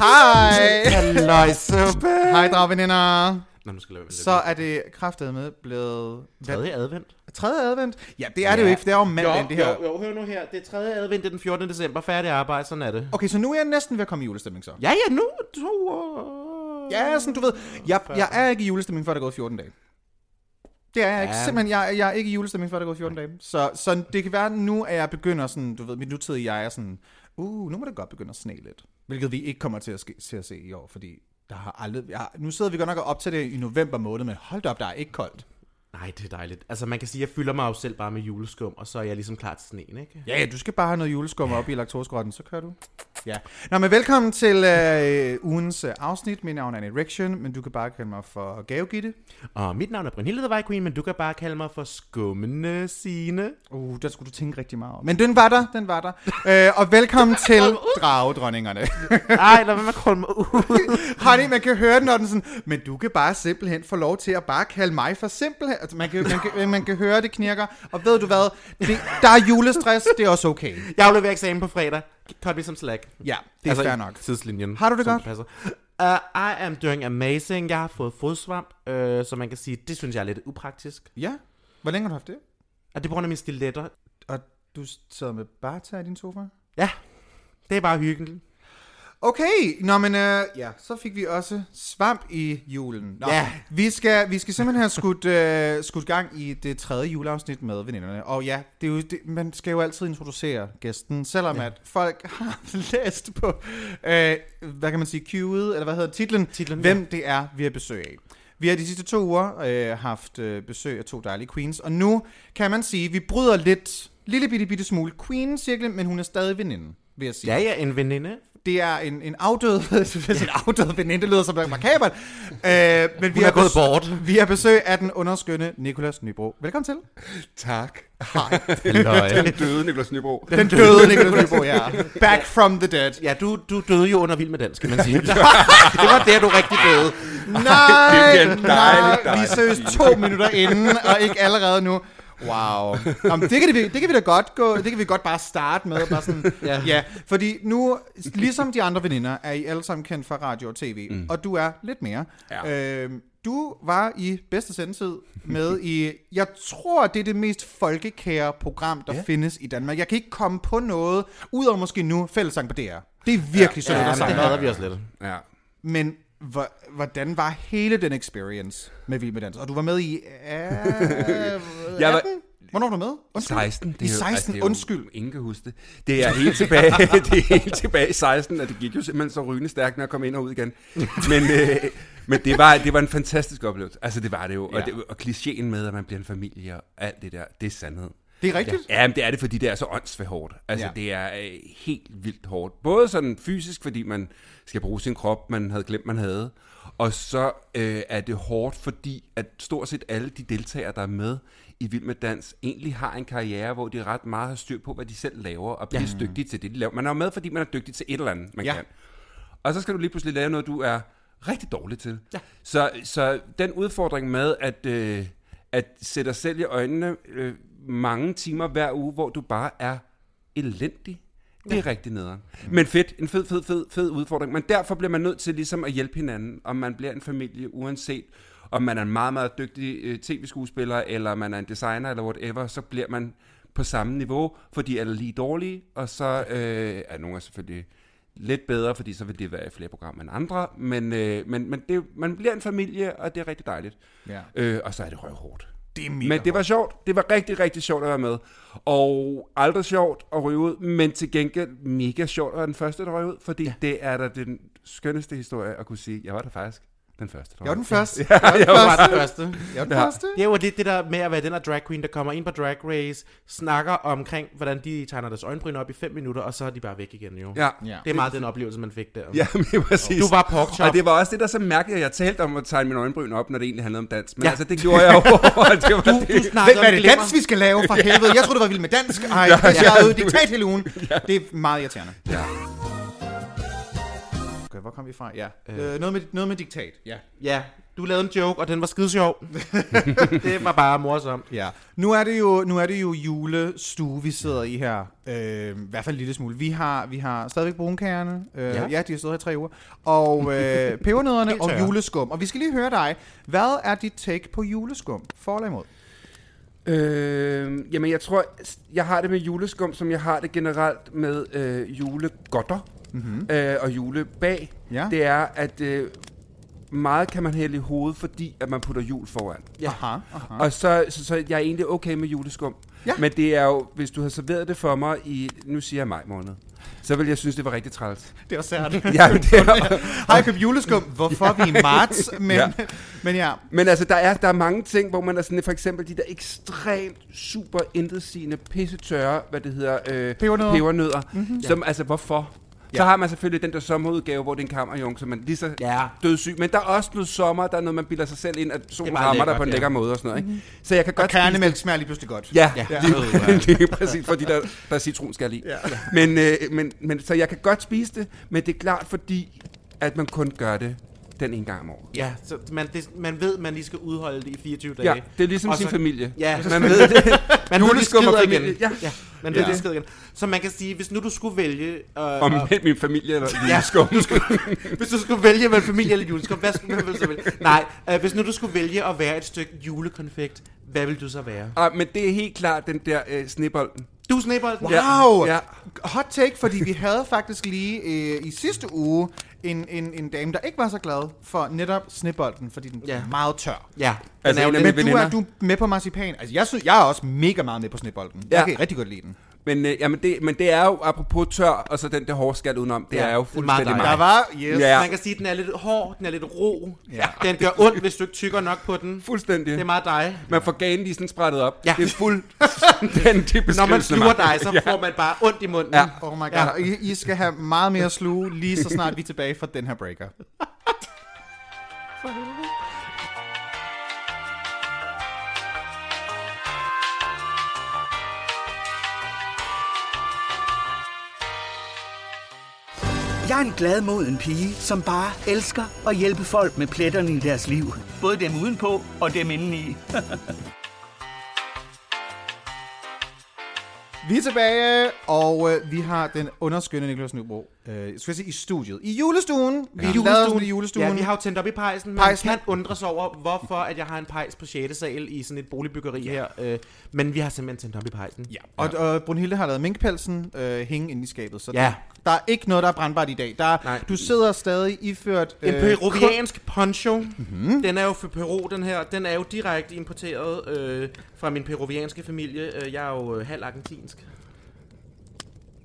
Hej! Halløj, suppe. Hej, dragveninder. Nå, nu skal jeg Så er det kraftet med blevet... Tredje advent. Tredje advent? Ja, det er det jo ikke, for det er jo mandag, det her. Jo, jo, hør nu her. Det er tredje advent, det er den 14. december. Færdig arbejde, sådan er det. Okay, så nu er jeg næsten ved at komme i julestemning så. Ja, ja, nu er to år. Ja, sådan du ved. Jeg, jeg er ikke i julestemning, før der er gået 14 dage. Det er jeg ikke. Ja. Simpelthen, jeg, jeg er ikke i julestemning, før der er gået 14 dage. Så, så det kan være, nu at jeg begynder sådan, du ved, mit nutidige jeg er sådan, uh, nu må det godt begynde at sne lidt. Hvilket vi ikke kommer til at, ske, til at se i år, fordi der har aldrig... Jeg, nu sidder vi godt nok op til det i november måned, men hold da op, der er ikke koldt. Nej, det er dejligt. Altså, man kan sige, at jeg fylder mig jo selv bare med juleskum, og så er jeg ligesom klar til sneen, ikke? Ja, ja, du skal bare have noget juleskum op i laktosgrotten, så kører du. Ja. Nå, men velkommen til øh, ugens øh, afsnit. Mit navn er Anne Rection, men du kan bare kalde mig for Gavegitte. Og mit navn er Brynhilde The White Queen, men du kan bare kalde mig for skummende Signe. Uh, der skulle du tænke rigtig meget over. Men den var der, den var der. øh, og velkommen til Dragedronningerne. Nej, lad være med at kolde mig ud. Honey, man kan høre den, når den sådan, men du kan bare simpelthen få lov til at bare kalde mig for simpelthen. Altså, man, kan, man, kan, man kan høre, det knirker. Og ved du hvad, det, der er julestress, det er også okay. Jeg afleverer eksamen på fredag. Cut me some slack. Ja, det er altså, fair nok. Tidslinjen. Har du det som godt? Passer. Uh, I am doing amazing. Jeg har fået fodsvamp, uh, så man kan sige, det synes jeg er lidt upraktisk. Ja, hvor længe har du haft det? Og det er på grund af mine stiletter. Og du sad med Barta i din sofa? Ja, det er bare hyggeligt. Okay, nå men øh, ja, så fik vi også svamp i julen. Nå, Ja. vi, skal, vi skal simpelthen have skudt, øh, skudt gang i det tredje juleafsnit med veninderne. Og ja, det er jo, det, man skal jo altid introducere gæsten, selvom ja. at folk har læst på, øh, hvad kan man sige, cue'et, eller hvad hedder titlen, Titlen, hvem det er, vi har besøg af. Vi har de sidste to uger øh, haft øh, besøg af to dejlige queens, og nu kan man sige, at vi bryder lidt, lille bitte, bitte smule queen-cirklen, men hun er stadig veninde, vil jeg sige. Ja, ja, en veninde. Det er en, en afdød, en afdød veninde, det lyder som makabert. Øh, men vi Hun er har gået besøg- bort. Vi har besøg af den underskønne Nikolas Nybro. Velkommen til. Tak. Hej. Den døde Niklas Nybo. Den døde Nikolas Nybro, ja. Back from the dead. Ja, du, du døde jo under Vild med Dans, kan man sige. det var der, du rigtig døde. Nej, Det bliver nej, dejligt, vi er seriøst to minutter inden, og ikke allerede nu. Wow. Jamen, det, kan det, det kan vi da godt gå, det kan vi godt bare starte med. Bare sådan, ja. ja. fordi nu, ligesom de andre veninder, er I alle sammen kendt fra radio og tv, mm. og du er lidt mere. Ja. Øhm, du var i bedste sendetid med i, jeg tror, det er det mest folkekære program, der ja. findes i Danmark. Jeg kan ikke komme på noget, udover måske nu, fællesang på DR. Det er virkelig ja, Ja, ja, men det sang. hader vi os lidt. Ja. Men hvordan var hele den experience med Vild med Dans? Og du var med i... Øh, Jeg var- 18? Hvornår var du med? Undskyld. 16. I 16, altså, det er jo- undskyld. Ingen kan huske det. Det er helt tilbage, det er helt tilbage i 16, og det gik jo simpelthen så rygende stærkt, når jeg kom ind og ud igen. Men, øh, men det, var, det var en fantastisk oplevelse. Altså, det var det jo. Ja. Og, det, og klichéen med, at man bliver en familie og alt det der, det er sandhed. Det er rigtigt? Ja, men det er det, fordi det er så åndssvagt hårdt. Altså, Ja. det er øh, helt vildt hårdt. Både sådan fysisk, fordi man skal bruge sin krop, man havde glemt, man havde. Og så øh, er det hårdt, fordi at stort set alle de deltagere, der er med i Vild med Dans, egentlig har en karriere, hvor de ret meget har styr på, hvad de selv laver, og bliver ja. dygtige til det, de laver. Man er jo med, fordi man er dygtig til et eller andet, man ja. kan. Og så skal du lige pludselig lave noget, du er rigtig dårlig til. Ja. Så, så den udfordring med at, øh, at sætte dig selv i øjnene øh, mange timer hver uge, hvor du bare er elendig, det er ja. rigtig nederen. Men fedt, en fed, fed, fed, fed udfordring. Men derfor bliver man nødt til ligesom at hjælpe hinanden, om man bliver en familie, uanset om man er en meget, meget dygtig øh, tv-skuespiller, eller man er en designer, eller whatever, så bliver man på samme niveau, fordi alle er lige dårlige, og så øh, er nogle er selvfølgelig lidt bedre, fordi så vil det være i flere programmer end andre, men, øh, men, men det, man bliver en familie, og det er rigtig dejligt. Ja. Øh, og så er det røvhårdt. Det er mega Men det var sjovt. Det var rigtig, rigtig sjovt at være med. Og aldrig sjovt at ryge ud, men til gengæld mega sjovt at være den første, der røg ud, fordi ja. det er da den skønneste historie at kunne sige. Jeg var der faktisk. Den første. Jeg var den jeg. første. Ja, Jeg var den Det var første. den første. Jeg var den Ja. første. Det er jo lidt det der med at være den der drag queen, der kommer ind på drag race, snakker omkring, hvordan de tegner deres øjenbryn op i 5 minutter, og så er de bare væk igen jo. Ja. Ja. Det er meget den oplevelse, man fik der. Ja, men præcis. Du var pork chop. Og det var også det, der så mærkeligt, at jeg talte om at tegne mine øjenbryn op, når det egentlig handlede om dans. Men Ja. ja. altså, det gjorde jeg jo. det var Du, det. du Hvad, snakkede hvad er det glimmer. dans, vi skal lave for helvede? Jeg troede, det var vild med dansk. Ej, ja. jeg har diktat hele ugen. Det er meget irriterende. Ja. Hvor kom vi fra? Ja. Øh, noget, med, noget med diktat. Ja. Ja, du lavede en joke, og den var skide sjov. det var bare morsomt. Ja. Nu er det jo, nu er det jo julestue, vi sidder i her. Øh, I hvert fald en lille smule. Vi har, vi har stadigvæk brunkagerne. Øh, ja. Ja. de har stået her i tre uger. Og øh, pebernødderne og juleskum. Og vi skal lige høre dig. Hvad er dit take på juleskum? For eller imod? Øh, jamen, jeg tror, jeg har det med juleskum, som jeg har det generelt med øh, julegodter mm-hmm. øh, og julebag. Ja. Det er, at øh, meget kan man hælde i hovedet, fordi at man putter jul foran. Ja. Aha, aha. Og så, så, så jeg er egentlig okay med juleskum. Ja. Men det er jo, hvis du har serveret det for mig i, nu siger jeg maj måned, så vil jeg synes, det var rigtig træls. Det var sært. ja, men, det er, Har jeg købt juleskum? Hvorfor vi er i marts? Men ja. Ja. men ja. men altså, der er, der er mange ting, hvor man er sådan, for eksempel de der ekstremt super intetsigende, pissetørre, hvad det hedder, øh, Pebernødder. pebernødder mm-hmm. som, altså, hvorfor? Så Ja. har man selvfølgelig den der sommerudgave, hvor det er en kammerjung, så man lige så Ja. dødssyg. Men der er også noget sommer, der er noget, man bilder sig selv ind, at solen rammer dig på en ja. lækker måde og sådan noget. Ikke? Så jeg kan Og godt spise det. kernemælk smager lige pludselig godt. Ja, Ja. ja. Det, det er præcis, fordi der, der er citronskal i. Ja. Men, øh, men, men, så jeg kan godt spise det, men det er klart fordi, at man kun gør det den en gang om året. Ja, så man, det, man ved, man lige skal udholde det i 24 dage. Ja, det er ligesom Og sin så- familie. Ja, Man ved det. man ved, de Juleskum og skider familie, igen. ja. ja man ved, Ja. de skider igen. Så man kan sige, hvis nu du skulle vælge... Øh, Om og, min familie eller Ja. juleskum. hvis du skulle vælge mellem familie eller juleskum, hvad skulle du så vælge? Nej, øh, hvis nu du skulle vælge at være et stykke julekonfekt, hvad vil du så være? Ah, men det er helt klart den der øh, snebolden. Du snebolden. Wow! Ja. Hot take, fordi vi havde faktisk lige øh, i sidste uge en, en, en dame, der ikke var så glad for netop snebolden, fordi den Ja. er meget tør. Ja, Altså, den er jo Men du er, du er med på marcipan. Altså, jeg, synes, jeg er også mega meget med på snebolden. Ja. Jeg kan rigtig godt lide den. Men, øh, jamen det, men det er jo, apropos tør, og så den der hårde skal udenom, det Ja, er jo fuldstændig dejligt. Der mig. var, yes. Ja. Man kan sige, at den er lidt hård, den er lidt ro. Ja. Den gør ondt, hvis du ikke tykker nok på den. Fuldstændig. Det er meget dig. Man får ganen lige sådan sprættet op. Ja. Det er fuldstændig beskrivelse Når man sluger mig. dig, så får man bare ondt i munden. Ja. Oh my god. Ja. Ja. I, I skal have meget mere sluge, lige så snart vi er tilbage fra den her breaker. Jeg er en glad moden pige, som bare elsker at hjælpe folk med pletterne i deres liv. Både dem udenpå og dem indeni. Vi er tilbage, og øh, vi har den underskønne Niklas Nybro, øh, skal jeg sige, i studiet. I julestuen. Vi sådan i julestuen. Ja, vi har jo tændt op i pejsen. Man Pejsen. kan undre sig over, hvorfor at jeg har en pejs på 6. sal i sådan et boligbyggeri her. Øh, men vi har simpelthen tændt op i pejsen. Ja, og, og Brunhilde har lavet minkpelsen øh, hænge inde i skabet, så Ja. der er ikke noget, der er brandbart i dag. Der er, Nej. du sidder stadig iført... En øh, peruviansk poncho. Mhm. Mm-hmm. Den er jo for Peru, den her. Den er jo direkte importeret øh, fra min peruvianske familie. Øh, Jeg er jo øh, halv argentinsk.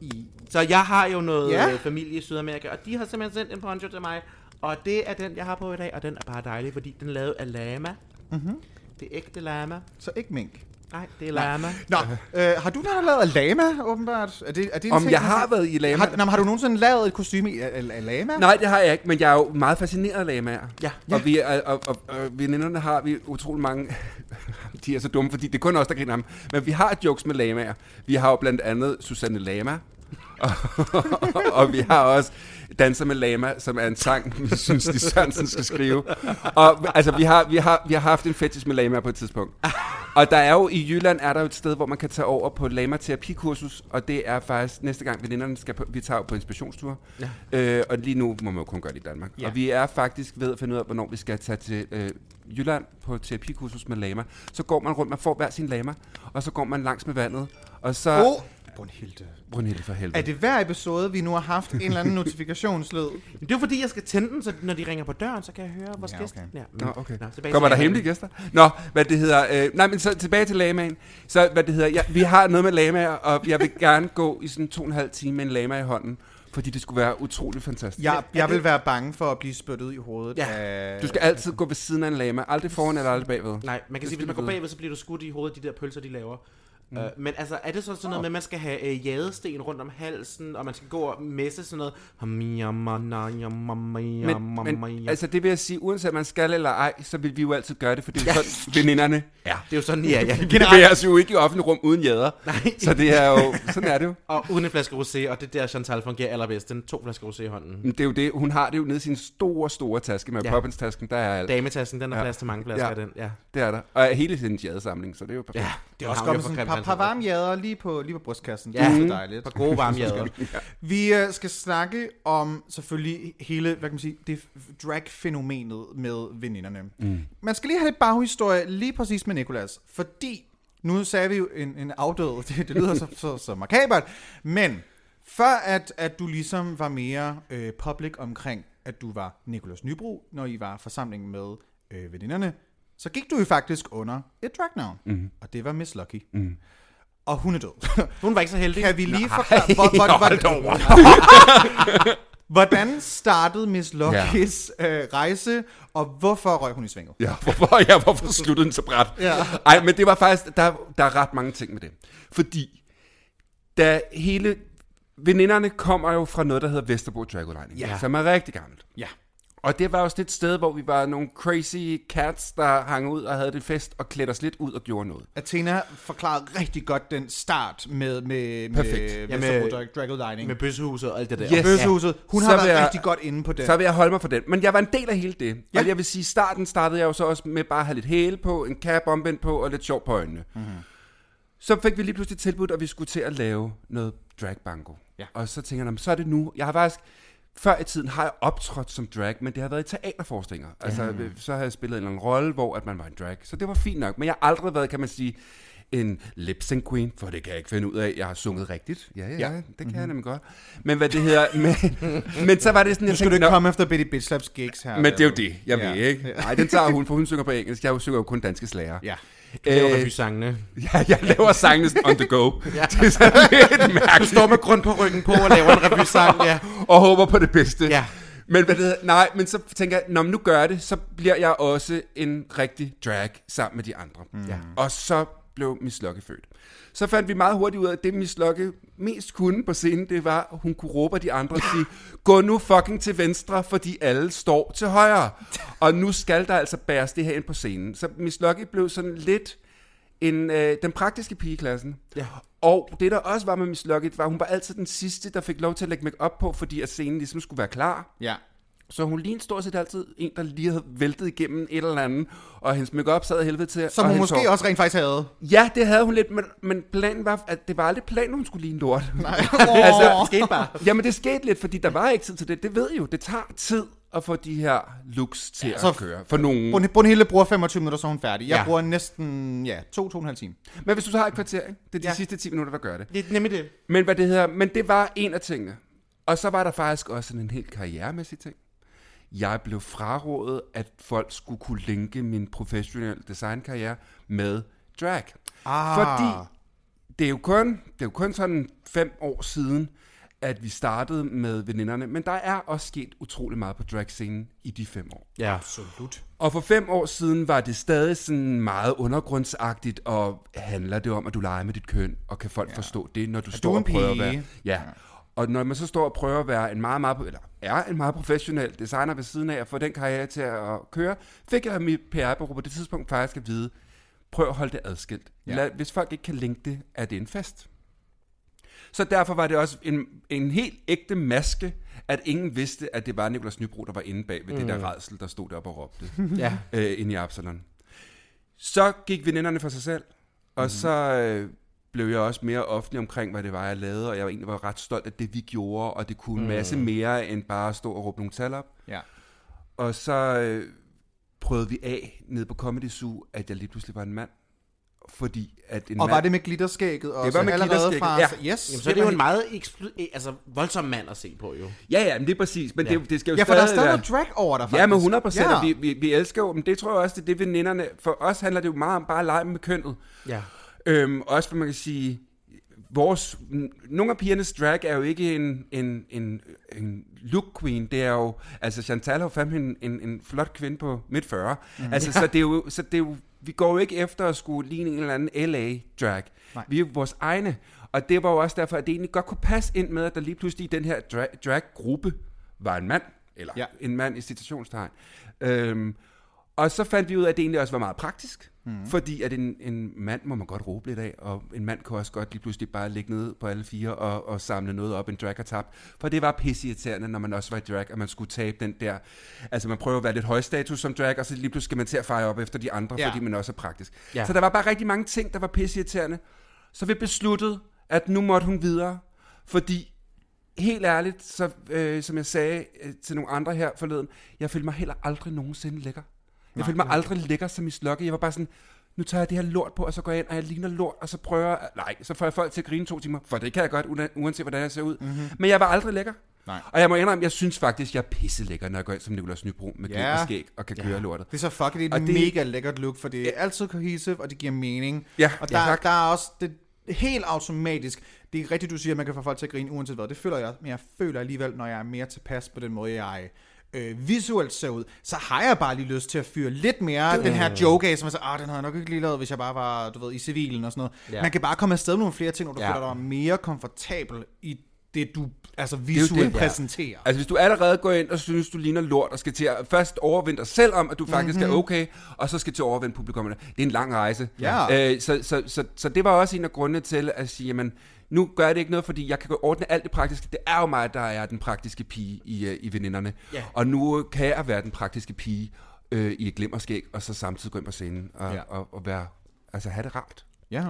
I. Så jeg har jo noget Ja. familie i Sydamerika, og de har simpelthen sendt en poncho til mig. Og det er den, jeg har på i dag, og den er bare dejlig, fordi den er lavet af lama. Mhm. Mm-hmm. Det er ægte lama. Så ikke mink. Nej, det er lama. Nå, øh, har du noget lavet af lama, åbenbart? Er det, er det en Om ting, jeg har været i lama? Har, nå, men har du nogensinde lavet et kostume i- af, af, af lama? Nej, det har jeg ikke, men jeg er jo meget fascineret af lamaer. Ja. Og, vi er, og, og, og veninderne har vi utrolig mange... de er så dumme, fordi det er kun os, der griner ham. Men vi har jokes med lamaer. Vi har jo blandt andet Susanne Lama. og, og vi har også Danser med Lama, som er en sang, vi synes, de Sørensen skal skrive. Og altså, vi har, vi, har, vi har haft en fetish med lama på et tidspunkt. Og der er jo i Jylland, er der jo et sted, hvor man kan tage over på lama terapikursus, og det er faktisk næste gang veninderne skal på, vi tager på inspirationstur. Ja. Øh, og lige nu må man jo kun gøre det i Danmark. Ja. Og vi er faktisk ved at finde ud af, hvornår vi skal tage til øh, Jylland på terapikursus med lama. Så går man rundt, man får hver sin lama, og så går man langs med vandet. Og så... Oh, Brunhilde. Brunhilde for helvede. Er det hver episode, vi nu har haft en eller anden notifikationslyd? Men det er fordi, jeg skal tænde den, så når de ringer på døren, så kan jeg høre vores Ja, okay. Ja, Nå, okay. Nå, tilbage Kommer til der hemmelige gæster? Nå, hvad det hedder... Øh, nej, men så tilbage til lamaen. Så hvad det hedder... Ja, vi har noget med lamaer, og jeg vil gerne gå i sådan to og en halv time med en lama i hånden fordi det skulle være utroligt fantastisk. Jeg, jeg vil være bange for at blive spyttet i hovedet Ja. af... Du skal altid gå ved siden af en lama. Aldrig foran eller aldrig bagved. Nej, man kan Det sige, hvis man går bagved, så bliver du skudt i hovedet af de der pølser, de laver. Mm. Uh, men altså, er det så sådan noget med, at man skal have øh, jadesten rundt om halsen, og man skal gå og messe sådan noget? Men, men altså det vil jeg sige, uanset om man skal eller ej, så vil vi jo altid gøre det, for det er jo sådan, veninderne Ja, det er jo sådan, ja, ja. Vi bevæger os jo ikke i offentlig rum uden jæder. Nej. Så det er jo, sådan er det jo. Og uden en flaske rosé, og det der Chantal fungerer allerbedst, den to flasker rosé i hånden. Men det er jo det, hun har det jo nede i sin store, store taske med Ja. Poppins-tasken, der er alt. Dametassen, den har Ja. plads til mange flasker Ja. den. Ja, Det er der. Og hele sin jadesamling, så det er jo perfekt. ja Det er også godt med sådan par, par varme jader lige på, lige på brystkassen. Ja. Det er så dejligt. Et par gode varme jader. Vi uh, skal snakke om selvfølgelig hele, hvad kan man sige, det drag-fænomenet med veninderne. Mm. Man skal lige have lidt baghistorie lige præcis med Nikolas, fordi nu sagde vi jo en, en afdød, det, det lyder så, så, så makabert, men før at, at du ligesom var mere øh, public omkring, at du var Nikolas Nybro, når I var forsamlingen med øh, veninderne, så gik du jo faktisk under et dragnavn, mm. og det var Miss Lucky. Mm. Og hun er død. Hun var ikke så heldig. Kan vi lige forklare, hvor, hvor, hvor, hvordan startede Miss Luckys ja. øh, rejse, og hvorfor røg hun i svinget? Ja, hvorfor, ja, hvorfor sluttede den så bræt? Ja. Ej, men det var faktisk, der, der er ret mange ting med det. Fordi, da hele, veninderne kommer jo fra noget, der hedder Vesterbro Dragolining, Ja. som er rigtig gammelt. Ja. Og det var også et sted, hvor vi var nogle crazy cats, der hang ud og havde det fest og klædte os lidt ud og gjorde noget. Athena forklarede rigtig godt den start med, med, Perfekt. med Ja, med- Drag, Drag Lining. Med bøssehuset og alt det der. Yes. Bøssehuset. Hun Så har været jeg- rigtig godt inde på den. Så vil jeg holde mig for den. Men jeg var en del af hele det. Ja. Ja. Og jeg vil sige, starten startede jeg jo så også med bare at have lidt hæle på, en cap omvendt på og lidt sjov på øjnene. Mhm. Mm-hmm. Så fik vi lige pludselig tilbudt, at vi skulle til at lave noget drag bango. Ja. Og så tænker jeg, "Nå, men så er det nu. Jeg har faktisk, før i tiden har jeg optrådt som drag, men det har været i teaterforestillinger. Altså, øh, så har jeg spillet en eller anden rolle, hvor at man var en drag. Så det var fint nok. Men jeg har aldrig været, kan man sige, en lip sync queen, for det kan jeg ikke finde ud af. Jeg har sunget rigtigt. Ja, ja, Ja. ja. det kan mm-hmm. jeg nemlig godt. Men hvad det hedder, men, men så var det sådan, jeg skal du ikke "Nå, komme efter Betty Bitch Slaps gigs her. men det er jo det, jeg Ja. ved, ikke? Nej, den tager hun, for hun synger på engelsk. Jeg synger jo kun danske slager. Ja. Det var Øh, revysangene. ja, jeg laver sangene on the go. ja. Det er sådan lidt Du mærkeligt. står med grund på ryggen på og laver en revysang, ja. Og håber på det bedste. Ja. Men hvad det hedder, nej, men så tænker jeg, når nu gør det, så bliver jeg også en rigtig drag sammen med de andre. Mm. Ja. Og så blev Miss Lucky født. Så fandt vi meget hurtigt ud af, at det Miss Lucky mest kunne på scenen, det var, at hun kunne råbe af de andre og sige, gå nu fucking til venstre, fordi alle står til højre. Og nu skal der altså bæres det her ind på scenen. Så Miss Lucky blev sådan lidt en, øh, den praktiske pige i klassen. Ja. Og det der også var med Miss Lucky, det var, at hun var altid den sidste, der fik lov til at lægge make op på, fordi at scenen ligesom skulle være klar. Ja. Så hun lignede stort set altid en, der lige havde væltet igennem et eller andet, og hendes make sad helvede til. Som hun måske hår- også rent faktisk havde. Ja, det havde hun lidt, men, men planen var, at det var aldrig planen, hun skulle ligne lort. Nej. Altså, det skete bare. Jamen, det skete lidt, fordi der var ikke tid til det. Det ved I jo, det tager tid at få de her looks til ja, så- at køre. For nogen. Brun- Brunhilde bruger 25 minutter, så er hun færdig. Jeg Ja. bruger næsten, ja, to, to og en halv time. Men hvis du så har et kvarter, ikke? det er de Ja. sidste 10 minutter, der gør det. Det er nemlig det. Men hvad det hedder, men det var en af tingene. Og så var der faktisk også sådan en helt karrieremæssig ting. Jeg blev frarådet, at folk skulle kunne linke min professionelle designkarriere med drag. Ah. Fordi det er jo kun, det er jo kun sådan fem år siden, at vi startede med veninderne, men der er også sket utrolig meget på dragscenen i de fem år. Ja. Absolut. Og for fem år siden var det stadig sådan meget undergrundsagtigt, og handler det om, at du leger med dit køn, og kan folk ja. forstå det, når du står en og prøver at være... Ja. Og når man så står og prøver at være en meget, meget, eller er en meget professionel designer ved siden af, og få den karriere til at køre, fik jeg mit PR-bureau på det tidspunkt faktisk at vide, prøv at holde det adskilt. Ja. Lad, hvis folk ikke kan linke det, er det en fest. Så derfor var det også en, en helt ægte maske, at ingen vidste, at det var Niklas Nybro, der var inde bag ved mm. det der redsel, der stod deroppe og råbte Ja. øh, inde i Absalon. Så gik veninderne for sig selv, og mm. så øh, blev jeg også mere offentlig omkring, hvad det var, jeg lavede, og jeg var egentlig var ret stolt af det, vi gjorde, og det kunne en masse mere, end bare at stå og råbe nogle tal op. Ja. Og så øh, prøvede vi af nede på Comedy Zoo, at jeg lige pludselig var en mand. Fordi at en Og mand... var det med glitterskægget også? var med allerede glitterskægget, fra, ja. Yes. Jamen, så er det jo en meget ekspl- altså, voldsom mand at se på, jo. Ja, ja, men det er præcis, men Ja. det, det skal jo Ja, for der er stadig noget drag over dig, faktisk. Ja, med 100 procent, Ja. ja. vi, vi, vi elsker jo, men det tror jeg også, det er det veninderne, for os handler det jo meget om bare at lege med kønnet. Ja. Øhm, også for man kan sige, vores, nogle af pigernes drag er jo ikke en, en, en, en look queen, det er jo, altså Chantal har fandme en, en, en flot kvinde på midt 40, mm. altså så det er jo, så det er jo, vi går jo ikke efter at skulle ligne en eller anden LA drag, Nej. vi er jo vores egne, og det var jo også derfor, at det egentlig godt kunne passe ind med, at der lige pludselig i den her drag, drag-gruppe var en mand, eller Ja. ja. en mand i citationstegn. Øhm, og så fandt vi ud af, at det egentlig også var meget praktisk, mm. fordi at en, en mand må man godt råbe lidt af, og en mand kan også godt lige pludselig bare ligge nede på alle fire og, og samle noget op, en drag har tabt. For det var pisseirriterende, når man også var i drag, at man skulle tabe den der... Altså man prøver at være lidt højstatus som drag, og så lige pludselig skal man til at fejre op efter de andre, Ja. fordi man også er praktisk. Ja. Så der var bare rigtig mange ting, der var pisseirriterende. Så vi besluttede, at nu måtte hun videre, fordi helt ærligt, så, øh, som jeg sagde øh, til nogle andre her forleden, jeg følte mig heller aldrig nogensinde lækker. Jeg følte mig aldrig lækker som i slokke. Jeg var bare sådan, nu tager jeg det her lort på, og så går jeg ind, og jeg ligner lort, og så prøver jeg, nej, så får jeg folk til at grine to timer, for det kan jeg godt, uanset hvordan jeg ser ud. Mm-hmm. Men jeg var aldrig lækker. Nej. Og jeg må indrømme, jeg synes faktisk, jeg er pisse lækker, når jeg går ind som Nicolas Nybro med Ja. ja. og skæg og kan køre lortet. Det er så fuck, det er et Og det... mega lækkert look, for det er altid cohesive, og det giver mening. Ja, og ja, der, tak. der er også det helt automatisk. Det er rigtigt, du siger, at man kan få folk til at grine uanset hvad. Det føler jeg, men jeg føler alligevel, når jeg er mere tilpas på den måde, jeg øh, visuelt ser ud, så har jeg bare lige lyst til at fyre lidt mere den her joke af, som jeg siger, ah, den havde jeg nok ikke lige lavet, hvis jeg bare var, du ved, i civilen og sådan noget. Ja. Man kan bare komme afsted med nogle flere ting, hvor du Ja. føler dig mere komfortabel i det, du altså visuelt det, ja. præsenterer. Altså hvis du allerede går ind og synes, du ligner lort, og skal til at først overvinde dig selv om, at du faktisk mm-hmm. er okay, og så skal til at overvinde publikum. Det er en lang rejse. Ja. Øh, så, så, så, så det var også en af grundene til at sige, jamen, nu gør det ikke noget, fordi jeg kan ordne alt det praktiske. Det er jo mig, der er den praktiske pige i, øh, i veninderne. Ja. Og nu kan jeg være den praktiske pige øh, i et glimmerskæg, og så samtidig gå ind på scenen og, ja. og, og være, altså have det rart. Ja.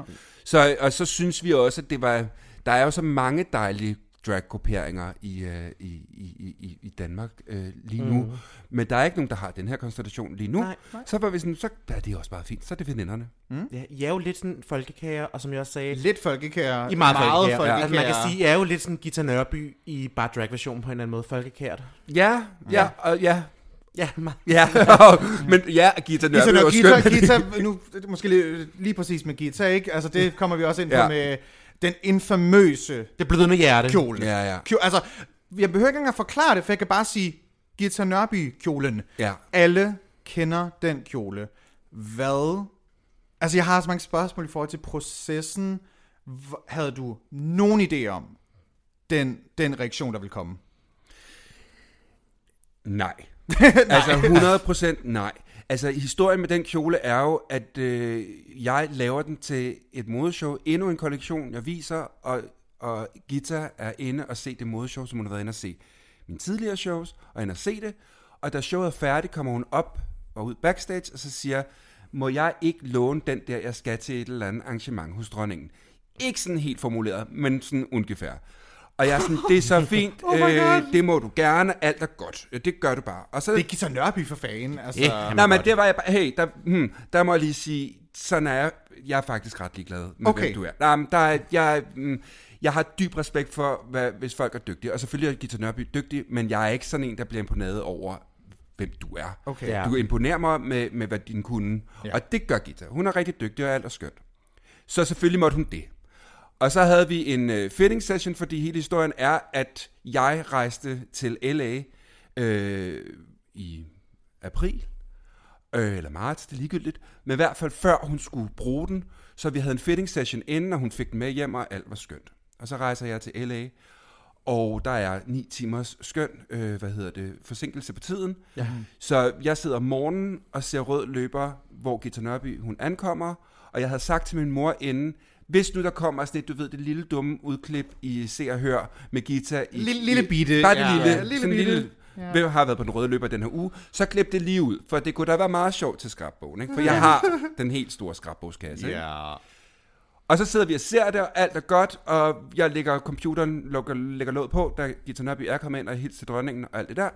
Så, og så synes vi også, at det var, der er jo så mange dejlige drag-grupperinger i, øh, i, i, i, i Danmark øh, lige nu. Mm. Men der er ikke nogen, der har den her konstellation lige nu. Nej, nej. Så var vi sådan, så er det også bare fint. Så er det veninderne. Ja, I er jo lidt sådan folkekager, og som jeg også sagde, Lidt folkekære. I er meget, meget folkekære. folkekære. Altså man kan sige, I er jo lidt sådan Gita Nørby i bare drag-version på en eller anden måde. Folkekært. Ja, ja, og ja. Ja, meget. Ja, men ja, Gita Nørby Gita, var Nør- skøn. Gita, Gita, nu er måske lige, lige præcis med Gita, ikke? Altså det kommer vi også ind på Ja. med den infamøse Det blødende hjerte. kjole. Ja, ja. Kjole, altså, jeg behøver ikke engang at forklare det, for jeg kan bare sige, Gita Nørby-kjolen. Ja. Alle kender den kjole. Hvad? Altså, jeg har så mange spørgsmål i forhold til processen. Hv- Havde du nogen idé om den, den reaktion, der vil komme? Nej. altså 100% nej. Altså historien med den kjole er jo, at øh, jeg laver den til et modeshow, endnu en kollektion, jeg viser, og, og Gita er inde og se det modeshow, som hun har været inde og se mine tidligere shows, og inde og se det. Og da showet er færdigt, kommer hun op og ud backstage, og så siger, må jeg ikke låne den der, jeg skal til et eller andet arrangement hos dronningen. Ikke sådan helt formuleret, men sådan ungefær. Og jeg er sådan, det er så fint, oh øh, det må du gerne, alt er godt. Ja, Det gør du bare. Og så, Det er Gita Nørby for fanden. Altså, Ja, Nej, men det var jeg bare, hey, der, hmm, der må jeg lige sige, sådan er jeg, jeg er faktisk ret ligeglad med, Okay. hvem du er. Nej, men der er, jeg, mm, jeg har dyb respekt for, hvad, hvis folk er dygtige, og selvfølgelig er Gita Nørby dygtig, men jeg er ikke sådan en, der bliver imponeret over, hvem du er. Okay. Ja. Du imponerer mig med, med hvad din kunne, Ja. ja. og det gør Gita. Hun er rigtig dygtig, og alt er skønt. Så selvfølgelig måtte hun det. Og så havde vi en øh, fitting session, fordi hele historien er, at jeg rejste til LA øh, i april, øh, eller marts, det er ligegyldigt, men i hvert fald før hun skulle bruge den, så vi havde en fitting session inden, og hun fik den med hjem, og alt var skønt. Og så rejser jeg til LA, og der er 9 timers skøn, øh, hvad hedder det, forsinkelse på tiden. Ja. Så jeg sidder om morgenen og ser rød løber, hvor Gita Nørby, hun ankommer, og jeg havde sagt til min mor inden, hvis nu der kommer sådan et, du ved, det lille dumme udklip i Se og Hør med Gita i... Lille- lille bitte, Bare det ja. lille, Ja, lille sådan bitte. lille, ja. har været på den røde løber den her uge, så klip det lige ud, for det kunne da være meget sjovt til skrabbogen, ikke? For jeg har den helt store skrabbogskasse, ikke? Ja. Og så sidder vi og ser det, og alt er godt, og jeg lægger computeren, lukker, lægger låd på, da Gita Nørby er kommet ind og helt til dronningen og alt det der.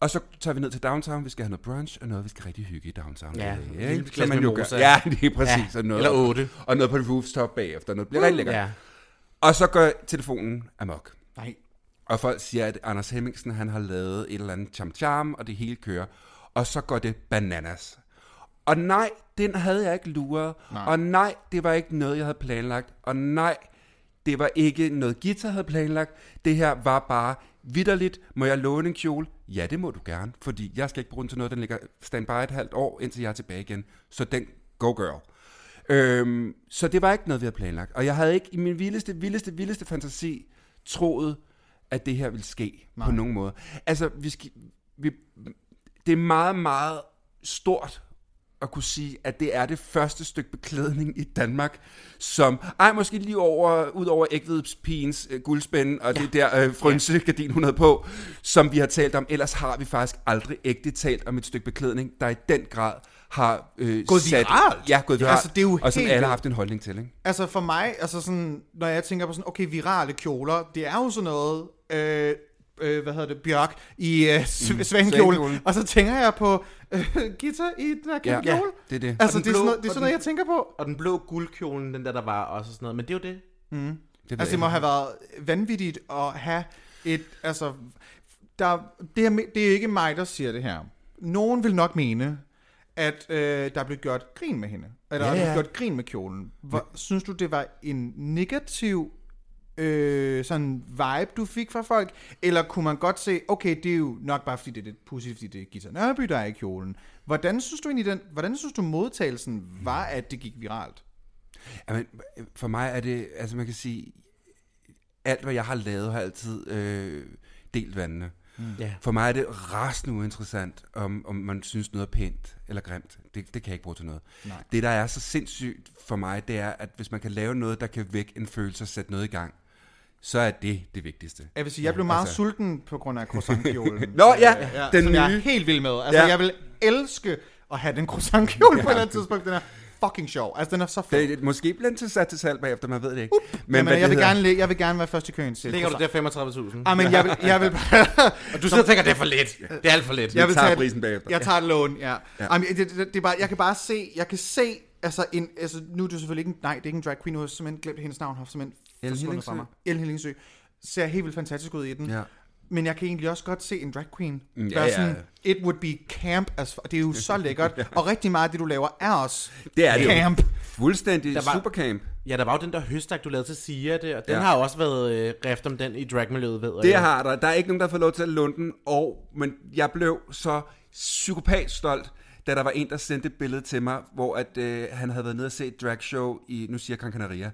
Og så tager vi ned til downtown, vi skal have noget brunch, og noget, vi skal rigtig hygge i downtown. Ja, ikke? en Som glas man jo gør. Ja, det er præcis. Ja, og noget, eller otte. Og noget på det rooftop bagefter, noget bliver rigtig lækkert. Ja. Og så går telefonen amok. Nej. Og folk siger, at Anders Hemmingsen, han har lavet et eller andet cham-cham, og det hele kører. Og så går det bananas. Og nej, den havde jeg ikke luret. Nej. Og nej, det var ikke noget, jeg havde planlagt. Og nej, Det var ikke noget, Gita havde planlagt. Det her var bare vidderligt. Må jeg låne en kjole? Ja, det må du gerne, fordi jeg skal ikke bruge den til noget. Den ligger standby et halvt år, indtil jeg er tilbage igen. Så den, go girl. Øhm, så det var ikke noget, vi havde planlagt. Og jeg havde ikke i min vildeste, vildeste, vildeste fantasi troet, at det her ville ske Nej. på nogen måde. Altså, vi skal, vi, det er meget, meget stort at kunne sige, at det er det første stykke beklædning i Danmark, som, ej, måske lige over, ud over ægvedspigens øh, guldspænde og ja. det der øh, frønsegardin, hun havde på, som vi har talt om. Ellers har vi faktisk aldrig ægte talt om et stykke beklædning, der i den grad har øh, Gået sat, viralt. Ja, gået viralt. Altså, det er jo og som helt alle har haft en holdning til, ikke? Altså for mig, altså sådan, når jeg tænker på sådan, okay, virale kjoler, det er jo sådan noget, øh, øh, hvad hedder det, Bjørk i øh, mm, svankjole, svanekjolen. og så tænker jeg på øh, Gita i den her kæmpe Ja, kjole. det er det. Altså det er sådan blå- noget, det er sådan noget, jeg tænker på. Og den blå guldkjolen, den der, der var også sådan noget. Men det er jo det. det ved Altså det må have været vanvittigt at have et, altså, der, det, er, det er ikke mig, der siger det her. Nogen vil nok mene, at øh, der blev gjort grin med hende. Eller Ja, ja, der ja. blev gjort grin med kjolen. Hvor, synes du, det var en negativ øh, sådan vibe, du fik fra folk? Eller kunne man godt se, okay, det er jo nok bare fordi, det er lidt pudsigt, fordi det er Gita Nørby, der er i kjolen. Hvordan synes du egentlig, den, hvordan synes du modtagelsen var, at det gik viralt? Jamen, for mig er det, altså man kan sige, alt hvad jeg har lavet har altid øh, delt vandene. Mm. Ja. For mig er det rasende uinteressant, om, om man synes noget er pænt eller grimt. Det, det kan jeg ikke bruge til noget. Nej. Det, der er så sindssygt for mig, det er, at hvis man kan lave noget, der kan vække en følelse og sætte noget i gang, så er det det vigtigste. Jeg vil sige, jeg blev meget altså- sulten på grund af croissantkjolen. Nå, ja, ja den som jeg er nye. helt vild med. Altså, Ja. jeg vil elske at have den croissantkjole på et eller andet tidspunkt. Den er fucking sjov. Altså, den er så fed. Det, det, måske bliver den til sat til salg bagefter, man ved det ikke. Men, Jamen, hvad jeg, det vil hedder- gerne, jeg vil gerne være først i køen til Ligger du der 35.000? Ah, men jeg vil, jeg vil, Og du sidder og tænker, det er for lidt. Det er alt for lidt. jeg vil tager tage, prisen bagefter. Jeg tager et lån, ja. Ja. ja. Jamen, det, det, det, er bare, jeg kan bare se, jeg kan se, altså, en, altså nu er det selvfølgelig ikke, en- nej, det er ikke en drag queen, nu har jeg simpelthen glemt hendes navn, har simpelthen Ellen Hillingsø. Ser helt vildt fantastisk ud i den. Ja. Men jeg kan egentlig også godt se en drag queen. Mm, der ja, sådan, ja. it would be camp as f- Det er jo så lækkert. Og rigtig meget af det, du laver, er også Det er det jo. camp. Fuldstændig Der var- supercamp. Ja, der var jo den der høstak, du lavede til Sia, det, og den Ja. har jo også været øh, rift om den i dragmiljøet, ved Det jeg. har der. Der er ikke nogen, der har fået lov til at låne den, og, men jeg blev så psykopat stolt, da der var en, der sendte et billede til mig, hvor at, øh, han havde været nede og se et dragshow i, nu siger jeg Gran Canaria,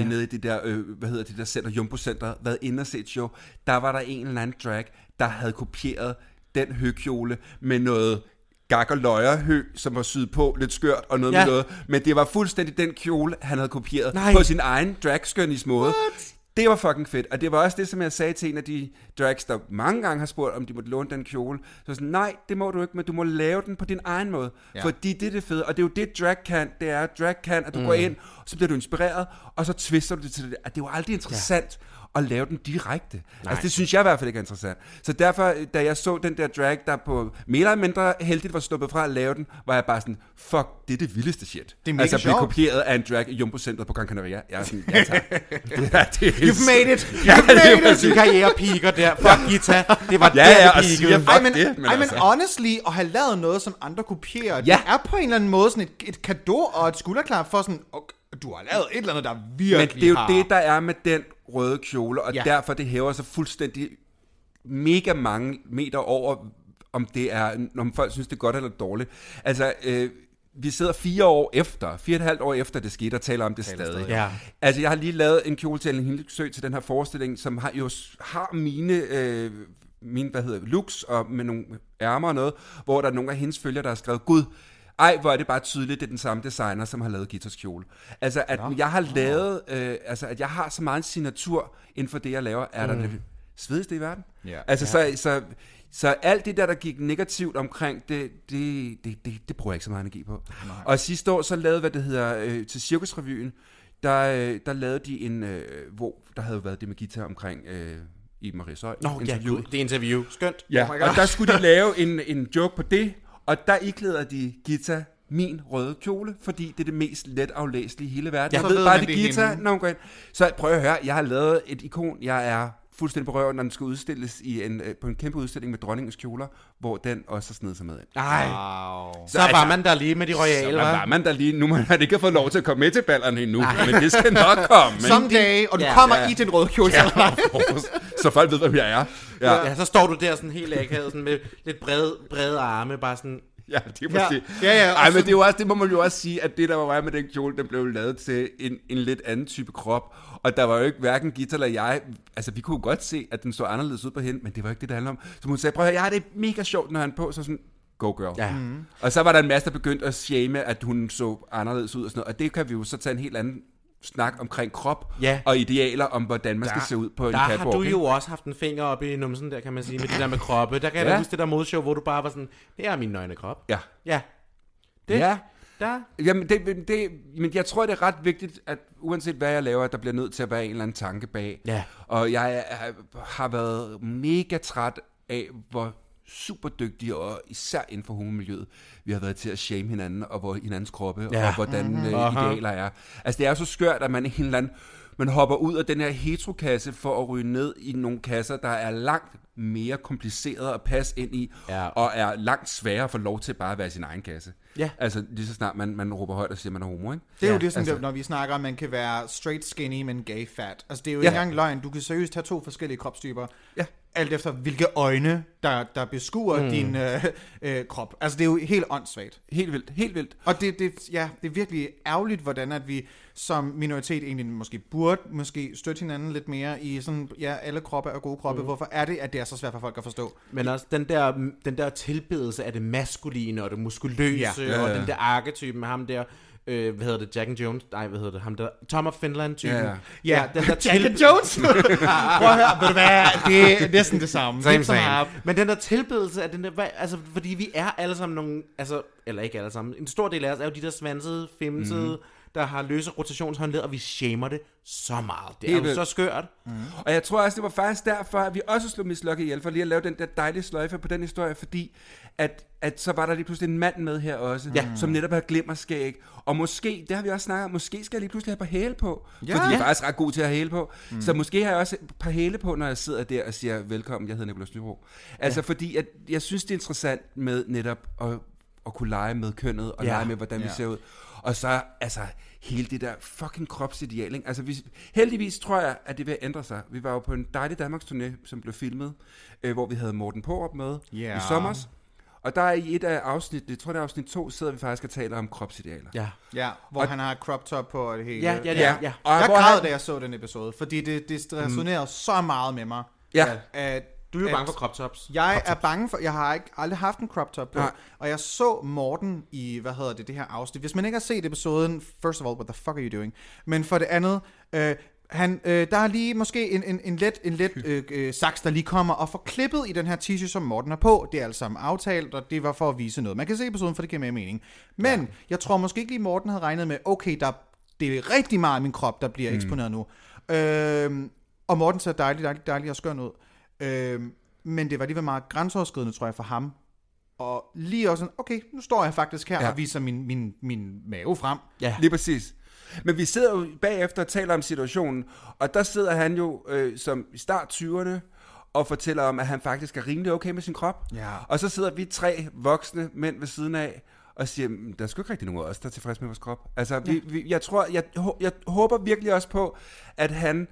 ja. nede i det der, øh, hvad hedder det der center, Jumbo Center, været inde og se et show. Der var der en eller anden drag, der havde kopieret den høkjole med noget gak og løjerhø, som var syet på, lidt skørt og noget. Ja. med noget. Men det var fuldstændig den kjole, han havde kopieret Nej. på sin egen dragskønnis måde. What? Det var fucking fedt, og det var også det, som jeg sagde til en af de drags, der mange gange har spurgt, om de måtte låne den kjole. Så var sådan, nej, det må du ikke, men du må lave den på din egen måde. Ja. Fordi det er det fede, og det er jo det, drag kan. Det er, drag kan, at du mm. går ind, så bliver du inspireret, og så twister du det til det. At det er jo aldrig interessant ja. At lave den direkte. Nej. Altså, det synes jeg i hvert fald ikke er interessant. Så derfor, da jeg så den der drag, der på mere eller mindre heldigt var sluppet fra at lave den, var jeg bare sådan, fuck, det er det vildeste shit. Det er altså, at blive kopieret af en drag i Jumbo Center på Gran Canaria. Jeg er sådan, ja tak. det er, det er You've made it. You've made it. Din karriere piker der. Fuck Gita. Det var Ja, der, ja, det siger, fuck Ej, men, det, men ej, men altså. honestly, at have lavet noget, som andre kopierer, Ja. det er på en eller anden måde sådan et, et kado og et skulderklap for sådan, okay, du har lavet et eller andet, der virkelig Men det er jo har... det, der er med den røde kjole, og ja. Derfor det hæver sig fuldstændig mega mange meter over, om det er, om folk synes, det er godt eller dårligt. Altså, øh, vi sidder fire år efter, fire og et halvt år efter det skete, og taler om det taler stadig. Ja. Altså, jeg har lige lavet en kjole til Ellen Hildsø til den her forestilling, som har, jo har mine, øh, mine, hvad hedder det, looks og med nogle ærmer og noget, hvor der er nogle af hendes følgere, der har skrevet, Gud, ej, hvor er det bare tydeligt, det er den samme designer, som har lavet Gitters kjole. Altså, at jeg har lavet, øh, altså, at jeg har så meget signatur inden for det, jeg laver, er der det svedigste i verden. Ja. Altså, så, så, så alt det der, der gik negativt omkring, det, det, det, det, det bruger jeg ikke så meget energi på. Nej. Og sidste år, så lavede, hvad det hedder, øh, til Cirkusrevyen, der, øh, der lavede de en, øh, hvor der havde været det med guitar omkring øh, i Maria Søj. Nå, ja, gud, det er interview. Skønt. Ja, Oh og der skulle de lave en, en joke på det, og der iklæder de Gita min røde kjole, fordi det er det mest let aflæselige i hele verden. Jeg så ved ved bare, det er Gita, når hun går ind. Så prøv at høre, jeg har lavet et ikon. Jeg er fuldstændig på røven, når den skal udstilles i en, øh, på en kæmpe udstilling med dronningens kjoler, hvor den også har snedet sig med ind. Ej, Wow. så var man der lige med de Så royale, var hva'? man der lige, nu man ikke har fået lov til at komme med til ballerne endnu, men det skal nok komme. Men Someday, og du Ja. kommer Ja. i den røde kjole. Ja. så folk ved, hvem jeg er. Ja, Ja, så står du der sådan helt akavet, sådan med lidt brede, brede arme, bare sådan... ja det er Ja. præcis. Ja, ja, og Ej, men så- det, er jo også, det må man jo også sige, at det, der var med den kjole, den blev lavet til en, en lidt anden type krop. Og der var jo ikke hverken Gita eller jeg, altså vi kunne godt se, at den så anderledes ud på hende, men det var ikke det, der handler om. Så hun sagde, prøv at høre, jeg har det mega sjovt, når han er på, så sådan, go girl. Ja. Mm. Og så var der en masse, der begyndte at shame, at hun så anderledes ud og sådan noget. Og det kan vi jo så tage en helt anden snak omkring krop Ja. og idealer om, hvordan man skal Der- se ud på en Der har catwalk. du jo også haft en finger op i numsen der, kan man sige, med det der med kroppe. Der kan jeg Ja. da huske det der modshow, hvor du bare var sådan, her er min nøgne krop. Ja. Ja. Det, Ja. Der. Jamen, det, det, men jeg tror, det er ret vigtigt, at uanset hvad jeg laver, der bliver nødt til at være en eller anden tanke bag. Ja. Og jeg har været mega træt af, hvor super dygtige, og især inden for homomiljøet, vi har været til at shame hinanden, og hvor hinandens kroppe, Ja. og hvordan mm-hmm. øh, idealer er. Altså, det er jo så skørt, at man en eller anden, man hopper ud af den her heterokasse for at ryge ned i nogle kasser, der er langt mere kompliceret at passe ind i, Ja. og er langt sværere at få lov til bare at være i sin egen kasse. Ja. Altså, lige så snart man, man råber højt og siger, at man er homo, ikke? Det er jo Ja, det, sådan, altså- altså, når vi snakker om, at man kan være straight skinny, men gay fat. Altså, det er jo Ja. ikke engang løgn. Du kan seriøst have to forskellige kropstyper. Ja. Alt efter, hvilke øjne, der, der beskuer mm. din øh, øh, krop. Altså, det er jo helt åndssvagt. Helt vildt, helt vildt. Og det, det, ja, det er virkelig ærgerligt, hvordan at vi som minoritet egentlig måske burde måske støtte hinanden lidt mere i sådan, ja, alle kroppe er gode kroppe. Mm. Hvorfor er det, at det er så svært for folk at forstå? Men også den der, den der tilbedelse af det maskuline og det muskuløse, Ja. og den der arketype med ham der, øh, hvad hedder det, Jack and Jones, nej, hvad hedder det, ham der, Tom of Finland-typen. Ja, ja. ja den der Jack and Jones! Prøv at høre, ved du hvad, det er næsten det samme. Same, same. Men den der tilbedelse af den der, hvad, altså, fordi vi er alle sammen nogle, altså, eller ikke alle sammen, en stor del af os er jo de der svansede, femsede, mm. Der har løse rotationshåndled, og vi shamer det så meget. Det er Helt jo så skørt. Og jeg tror også, det var faktisk derfor, at vi også slog Miss Lucky ihjel, for lige at lave den der dejlige sløjfe på den historie, fordi at, at så var der lige pludselig en mand med her også, ja. som netop havde glimmerskæg. Og måske, det har vi også snakket om, måske skal jeg lige pludselig have et par hæle på. Ja. Fordi jeg er faktisk ret god til at have hæle på. Mm. Så måske har jeg også et par hæle på, når jeg sidder der og siger, velkommen, jeg hedder Nicolas Nybro. Altså ja. fordi, at jeg synes, det er interessant med netop at, at kunne lege med kønnet, og Ja. lege med, hvordan ja. vi ser ud. Og så, altså, hele det der fucking kropsideal, ikke? Altså, vi, heldigvis tror jeg, at det vil ændre sig. Vi var jo på en dejlig Danmarks turné, som blev filmet, øh, hvor vi havde Morten Porup med Ja. i sommer. Og der er i et af afsnit, jeg tror det er afsnit to, sidder vi faktisk og taler om kropsidealer. Ja. Ja, hvor Og- han har crop top på og det hele. Ja, ja, ja. ja. Og Jeg græd, han- da jeg så den episode, fordi det, det resonerede mm. så meget med mig. Ja. At, Du er jo bange for crop tops. Jeg er bange for, jeg har ikke aldrig haft en crop top på, Nej. og jeg så Morten i, hvad hedder det, det her afsnit. Hvis man ikke har set episoden, first of all, what the fuck are you doing? Men for det andet, øh, han, øh, der er lige måske en, en, en let, en let øh, øh, saks, der lige kommer og får klippet i den her t-shirt, som Morten er på. Det er alt sammen aftalt, og det var for at vise noget. Man kan se episoden, for det giver mere mening. Men ja. jeg tror måske ikke lige, Morten havde regnet med, okay, der, det er rigtig meget af min krop, der bliver mm. eksponeret nu. Øh, og Morten ser dejligt, dejligt, dejligt og skøn ud. Øh, men det var alligevel meget grænseoverskridende, tror jeg, for ham. Og lige også sådan, okay, nu står jeg faktisk her ja. Ja. og viser min, min, min mave frem. Ja. Lige præcis. Men vi sidder jo bagefter og taler om situationen, og der sidder han jo øh, som i start 20'erne og fortæller om, at han faktisk er rimelig okay med sin krop. Ja. Og så sidder vi tre voksne mænd ved siden af og siger, "Mm, der er sgu ikke rigtig nogen af os, der er tilfreds med vores krop. Altså, vi, vi, jeg tror, jeg, jeg håber virkelig også på, at han,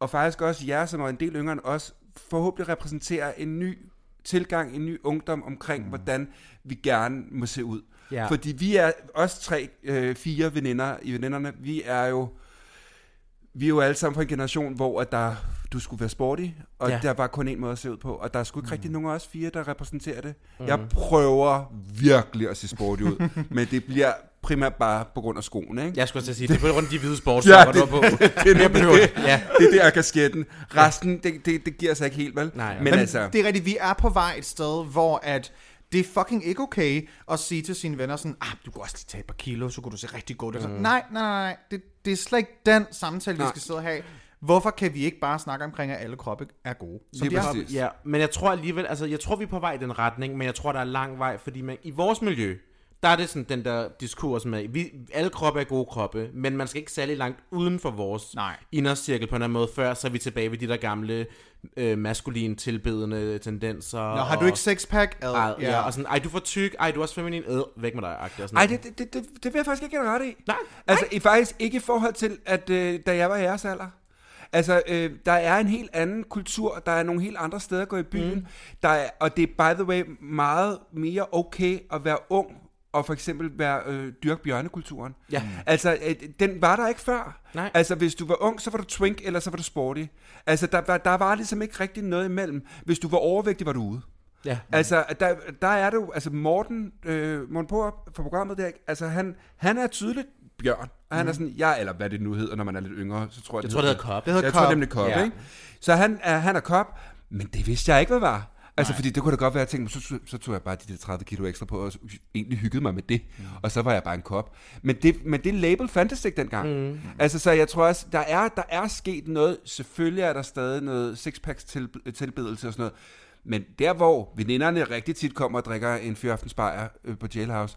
og faktisk også jer, som er en del yngre end os, forhåbentlig repræsenterer en ny tilgang, en ny ungdom omkring, mm. hvordan vi gerne må se ud. Ja. Fordi vi er os tre, øh, fire veninder i veninderne, vi er jo vi er jo alle sammen fra en generation, hvor at der, du skulle være sporty, og Ja. der var kun en måde at se ud på, og der er sgu ikke mm. rigtig nogen af os fire, der repræsenterer det. Mm. Jeg prøver virkelig at se sporty ud, men det bliver primært bare på grund af skoene, ikke? Jeg skulle til at sige, det er på grund af de hvide Ja, sportssokker, det, du på. det, det, det, det. Ja. det, det er kasketten. Resten, det, det, det giver sig ikke helt, vel? Nej. men, Men altså, det er rigtigt, vi er på vej et sted, hvor at det er fucking ikke okay at sige til sine venner sådan, ah, du kunne også lige tage et par kilo, så kunne du se rigtig godt ud. Mm. Nej, nej, nej, nej. Det, det er slet ikke den samtale, vi Nej. skal sidde og have. Hvorfor kan vi ikke bare snakke omkring, at alle kroppe er gode? Som Lige de er? Ja, men jeg tror alligevel, altså jeg tror vi er på vej i den retning, men jeg tror der er lang vej, fordi man, i vores miljø, der er det sådan den der diskurs med, vi, alle kroppe er gode kroppe, men man skal ikke særlig langt uden for vores Nej. indercirkel på en eller anden måde, før så er vi tilbage ved de der gamle øh, maskuline tilbedende tendenser. Nå, har du ikke sixpack? Ad, Ej, ja. og sådan, ej, du er for tyk, ej, du er også feminin, øh, væk med dig, agtig, og sådan Ej, det, det, det, det vil jeg faktisk ikke have ret i. Nej. Altså, i, faktisk ikke i forhold til, at øh, da jeg var i jeres alder. Altså, øh, der er en helt anden kultur, der er nogle helt andre steder at gå i byen, mm. der er, og det er, by the way, meget mere okay at være ung, og for eksempel være øh, dyrke bjørnekulturen. Ja. Altså, øh, den var der ikke før. Nej. Altså, hvis du var ung, så var du twink, eller så var du sporty. Altså, der, der, der var ligesom ikke rigtig noget imellem. Hvis du var overvægtig, var du ude. Ja. Altså, der, der er det jo, altså Morten, øh, Morten Porup fra programmet der, altså han, han er tydeligt bjørn, og han er sådan, ja, eller hvad det nu hedder, når man er lidt yngre, så tror jeg, Jeg tror, det hedder kop. Det hedder jeg cop. tror nemlig kop, ja. ikke? Så han er, han er kop, men det vidste jeg ikke, hvad var. Altså, fordi det kunne da godt være, at jeg tænkte, så, så tog jeg bare de der 30 kilo ekstra på, og egentlig hyggede mig med det. Mm. Og så var jeg bare en kop. Men det, men det label fandtes ikke dengang. Mm. Altså, så jeg tror også, der er, der er sket noget. Selvfølgelig er der stadig noget sixpacks til, tilbedelse og sådan noget. Men der, hvor veninderne rigtig tit kommer og drikker en fyraftensbajer øh, på Jailhouse,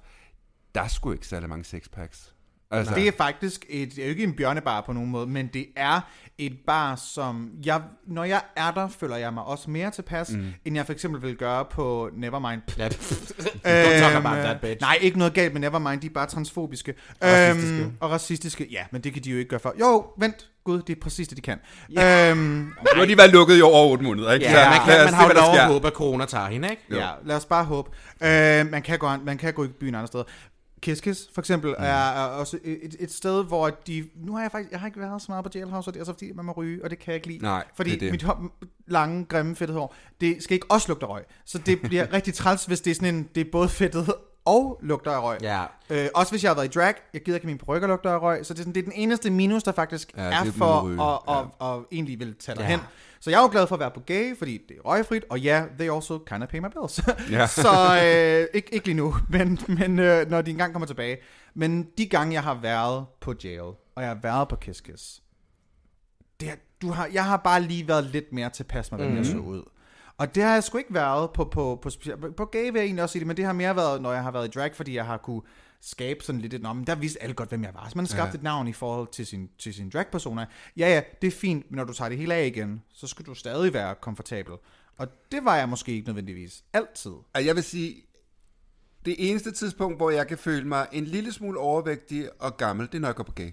der er sgu ikke særlig mange sixpacks. Altså, Det er faktisk et, det er jo ikke en bjørnebar på nogen måde, men det er et bar, som jeg, når jeg er der, føler jeg mig også mere tilpas, mm. end jeg for eksempel vil gøre på Nevermind. Ja. Don't talk about that, bitch. Nej, ikke noget galt med Nevermind, de er bare transfobiske. racistiske. Øhm, og racistiske, ja, men det kan de jo ikke gøre for. Jo, vent, gud, det er præcis det, de kan. Ja. Øhm, nu har de været lukket i over 8 måneder, ikke? Ja, Så man, kan, man har jo lov at håbe, at corona tager hende, ikke? Ja, lad os bare håbe. Øh, man, kan gå, an- man kan gå i byen andre steder. Kiss Kiss, for eksempel, mm. er, er også et, et sted, hvor de... Nu har jeg faktisk... Jeg har ikke været så meget på Jailhouse, og det er så fordi, man må ryge, og det kan jeg ikke lide. Nej, Fordi det det. mit hår, lange, grimme, fedtede hår, det skal ikke også lugte røg. Så det bliver rigtig træls, hvis det er sådan en... Det er både fedtet og lugter af røg. Ja. Øh, også hvis jeg har været i drag, jeg gider ikke, at mine perukker lugter af røg, så det er, sådan, det er den eneste minus, der faktisk Ja, ja, er for at, ja. at, at, at egentlig vil tage dig Ja. hen. Så jeg er jo glad for at være på gay, fordi det er røgfrit, og ja, they also kind of pay my bills. Ja. så øh, ikke, ikke lige nu, men, men øh, når de engang kommer tilbage. Men de gange, jeg har været på jail, og jeg har været på Kiss Kiss, det, du har, jeg har bare lige været lidt mere tilpas med, hvordan mm. jeg så ud. Og det har jeg sgu ikke været på, på, på, på, på gay, vil jeg egentlig også sige det, men det har mere været, når jeg har været i drag, fordi jeg har kunne skabe sådan lidt et, men der vidste alle godt, hvem jeg var. Så man har skabt ja. et navn i forhold til sin, til sin drag-persona. Ja, ja, det er fint, men når du tager det hele af igen, så skal du stadig være komfortabel. Og det var jeg måske ikke nødvendigvis altid. Og jeg vil sige, det eneste tidspunkt, hvor jeg kan føle mig en lille smule overvægtig og gammel, det er, når jeg går på gay.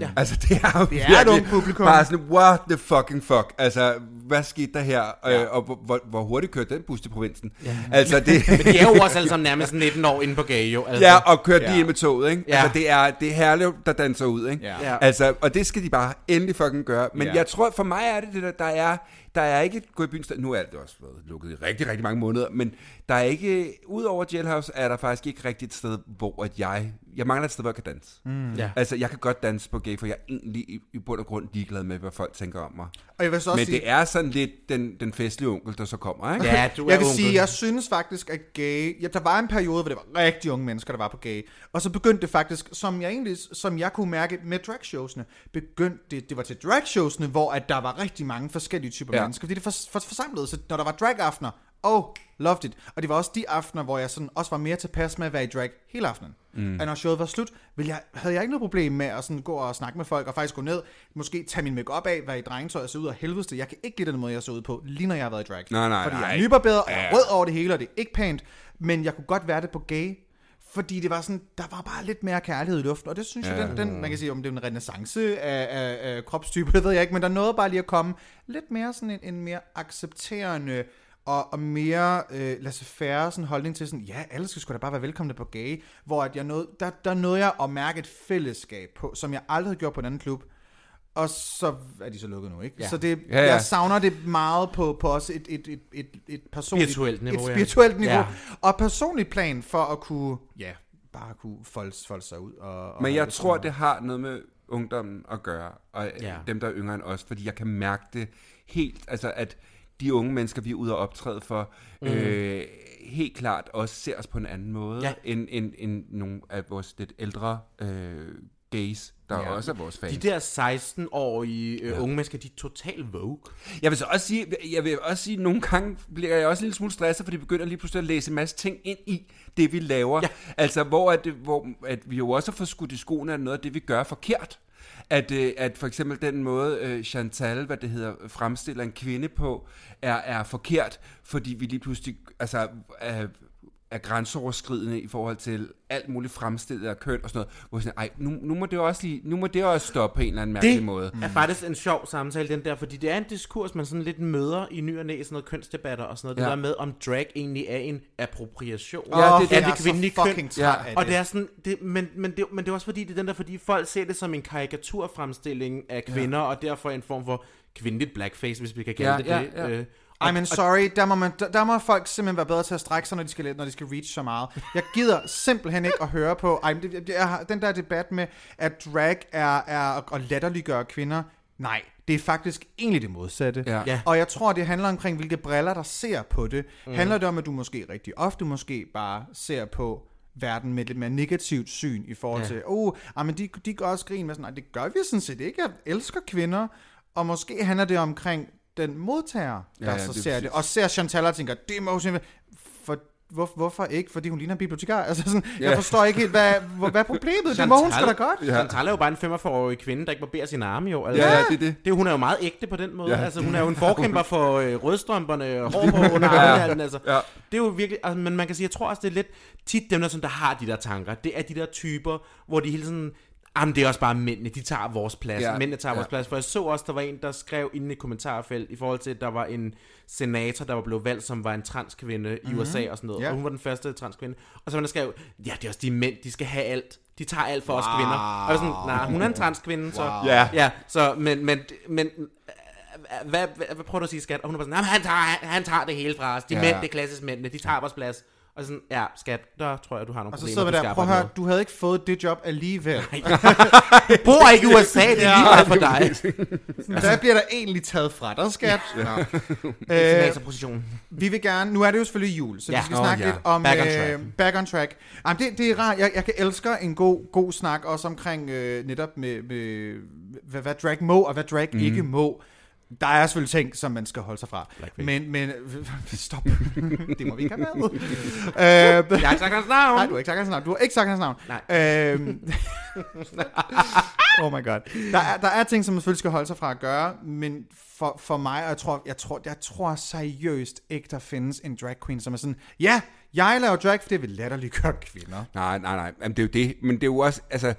Ja. Altså, det er jo Det er et virkelig publikum. Bare sådan, what the fucking fuck? Altså, hvad skete der her? Ja. Øh, og hvor, hvor, hurtigt kørte den bus til provinsen? Ja. Altså, det... Men de er jo også alle sammen nærmest 19 år inde på gay, jo. Altså. Ja, og kørte Ja. lige ind med toget, ikke? Ja. Altså, det er, det er herligt, der danser ud, ikke? Ja. Altså, og det skal de bare endelig fucking gøre. Men Ja. jeg tror, for mig er det det der, der er, der er ikke et gå i byen sted. Nu er det også været lukket i rigtig, rigtig mange måneder, men der er ikke, udover Jailhouse, er der faktisk ikke rigtig et sted, hvor at jeg, jeg mangler et sted, hvor jeg kan danse. Mm. Ja. Altså, jeg kan godt danse på gay, for jeg er egentlig i, i bund og grund ligeglad med, hvad folk tænker om mig. Og jeg vil så også Men sige, det er sådan lidt den, den festlige onkel, der så kommer, ikke? Ja, du er jeg vil onkel. sige, jeg synes faktisk, at gay... Ja, der var en periode, hvor det var rigtig unge mennesker, der var på gay. Og så begyndte det faktisk, som jeg egentlig, som jeg kunne mærke med dragshowsene, begyndte det, det var til dragshowsene, hvor at der var rigtig mange forskellige typer ja. Mennesker. Fordi det for, for, forsamlede, så når der var drag-aftener, oh, loved it. Og det var også de aftener, hvor jeg sådan også var mere tilpas med at være i drag hele aftenen. Mm. Og når showet var slut, ville jeg, havde jeg ikke noget problem med at sådan gå og snakke med folk, og faktisk gå ned, måske tage min make af, være i drengetøj og se ud af helvede. Jeg kan ikke lide den måde, jeg så ud på, lige når jeg har været i drag. Nej, nej, Fordi jeg nej. er nybarberet, og jeg er rød over det hele, og det er ikke pænt. Men jeg kunne godt være det på gay, fordi det var sådan, der var bare lidt mere kærlighed i luften, og det synes ja. jeg, den, den, man kan sige, om det er en renaissance af, af, af kropstype, det ved jeg ikke, men der nåede bare lige at komme lidt mere sådan en, en mere accepterende og, og mere øh, laissez-faire sådan holdning til sådan, ja, alle skal sgu da bare være velkomne på gay, hvor at jeg nåede, der, der nåede jeg at mærke et fællesskab på, som jeg aldrig havde gjort på en anden klub, og så er de så lukket nu, ikke? Ja. Så det, Ja, ja. jeg savner det meget på, på også et, et, et, et, et personligt Spirituelt niveau, et ja. spirituelt niveau, Ja. ja. og personligt plan for at kunne, ja, bare kunne folde, folde sig ud. Og, og Men jeg tror, sådan det har noget med ungdommen at gøre, og Ja. ja. dem, der er yngre end os, fordi jeg kan mærke det helt, altså at de unge mennesker, vi er ude og optræde for, mm. øh, helt klart også ser os på en anden måde, Ja. end, end, end nogle af vores lidt ældre øh, gays, der ja. også er vores fans. De der 16-årige øh, unge mennesker, de er totalt vogue. Jeg vil så også sige, jeg vil også sige, at nogle gange bliver jeg også en lille smule stresset, fordi vi begynder lige pludselig at læse en masse ting ind i det, vi laver. Ja. Altså, hvor, at, hvor at vi jo også får skudt i skoene af noget af det, vi gør forkert. At, øh, at for eksempel den måde, øh, Chantal, hvad det hedder, fremstiller en kvinde på, er, er forkert, fordi vi lige pludselig altså, øh, er grænseoverskridende i forhold til alt muligt fremstillet af køn og sådan noget. Hvor sådan, ej, nu, nu, må det også lige, nu må det også stoppe på en eller anden mærkelig Det måde. er faktisk en sjov samtale, den der, fordi det er en diskurs, man sådan lidt møder i ny og næ, sådan noget kønsdebatter og sådan noget. Ja. Det der med, om drag egentlig er en appropriation Ja, det er det. det er kvindelige så fucking køn. Ja. Og det. det er sådan, det, men, men, det, men det er også fordi, det er den der, fordi folk ser det som en karikaturfremstilling af kvinder, og derfor en form for kvindeligt blackface, hvis vi kan kalde Ja, det ja, det. ja. Øh, Ej, men sorry, der må, man, der, der må folk simpelthen være bedre til at strække sig, når de skal, når de skal reach så meget. Jeg gider simpelthen ikke at høre på ej, men det, det den der debat med, at drag er, er at latterliggøre kvinder. Nej, det er faktisk egentlig det modsatte. Ja. Ja. Og jeg tror, det handler omkring, hvilke briller, der ser på det. Mm. Handler det om, at du måske rigtig ofte måske bare ser på verden med et lidt mere negativt syn i forhold Ja. til, oh, ah, men de, de gør også grin med sådan, nej, det gør vi sådan set ikke. Jeg elsker kvinder. Og måske handler det omkring den modtager, der Ja, ja, ja, så det er ser præcis. det. Og ser Chantal og tænker, det må jo simpelthen... For, hvor, hvorfor ikke? Fordi hun ligner en bibliotekar. Altså sådan, Ja. Jeg forstår ikke helt, hvad, hvad hvad er problemet? Det må hun sgu da godt. Ja. Chantal er jo bare en 45-årig kvinde, der ikke barberer sin arme jo. Altså, Ja, ja, det er det. det. Hun er jo meget ægte på den måde. Ja. Ja. Altså, hun er jo en forkæmper for øh, rødstrømperne, hår på under armene. Altså. Ja. Det er jo virkelig, altså, men man kan sige, jeg tror også, det er lidt tit dem, der, sådan, der har de der tanker. Det er de der typer, hvor de hele tiden, jamen det er også bare mændene, de tager vores plads. Ja. Mændene tager Ja. vores plads. For jeg så også, der var en, der skrev inde i kommentarfelt, i forhold til, at der var en senator, der var blevet valgt, som var en transkvinde i Mhm. USA og sådan noget. Ja. Og hun var den første transkvinde. Og så var der skrev, ja, det er også de mænd, de skal have alt. De tager alt for wow. os kvinder. Og jeg var sådan, nej, hun er en transkvinde, så... Wow. Ja. Ja, så, men, men, men hvad, hvad, hvad, prøver du at sige, skat? Og hun bare sådan, "Jamen, han tager, han, han tager det hele fra os. De ja. mænd, det er klassisk mændene, de tager vores plads. Og sådan, ja, skat, der tror jeg, du har nogle Og så problemer, sidder du der, prøv at høre, du havde ikke fået det job alligevel. Du bor ikke i USA, det er lige meget for dig. Hvad bliver der egentlig taget fra dig, skat? Ja. Øh, Senatorposition. vi vil gerne, nu er det jo selvfølgelig jul, så ja. Ja. vi skal Åh, snakke ja. lidt om Back on øh, track. back on track. Jamen, det, det er rart, jeg, jeg kan elsker en god, god snak, også omkring øh, netop med, med hvad, hvad drag må, og hvad drag mm. ikke må. Der er selvfølgelig ting, som man skal holde sig fra. Blackface. Men, men, stop. det må vi ikke have med. øh, Jeg har ikke sagt hans navn. Nej, du har ikke sagt hans navn. Du har ikke sagt hans navn. Nej. Øhm, oh my god. Der er, der er ting, som man selvfølgelig skal holde sig fra at gøre, men for, for mig, og jeg tror, jeg, tror, jeg tror seriøst ikke, der findes en drag queen, som er sådan, ja, jeg laver drag, for det vil latterligt gøre kvinder. Nej, nej, nej. Jamen, det er jo det. Men det er jo også, altså...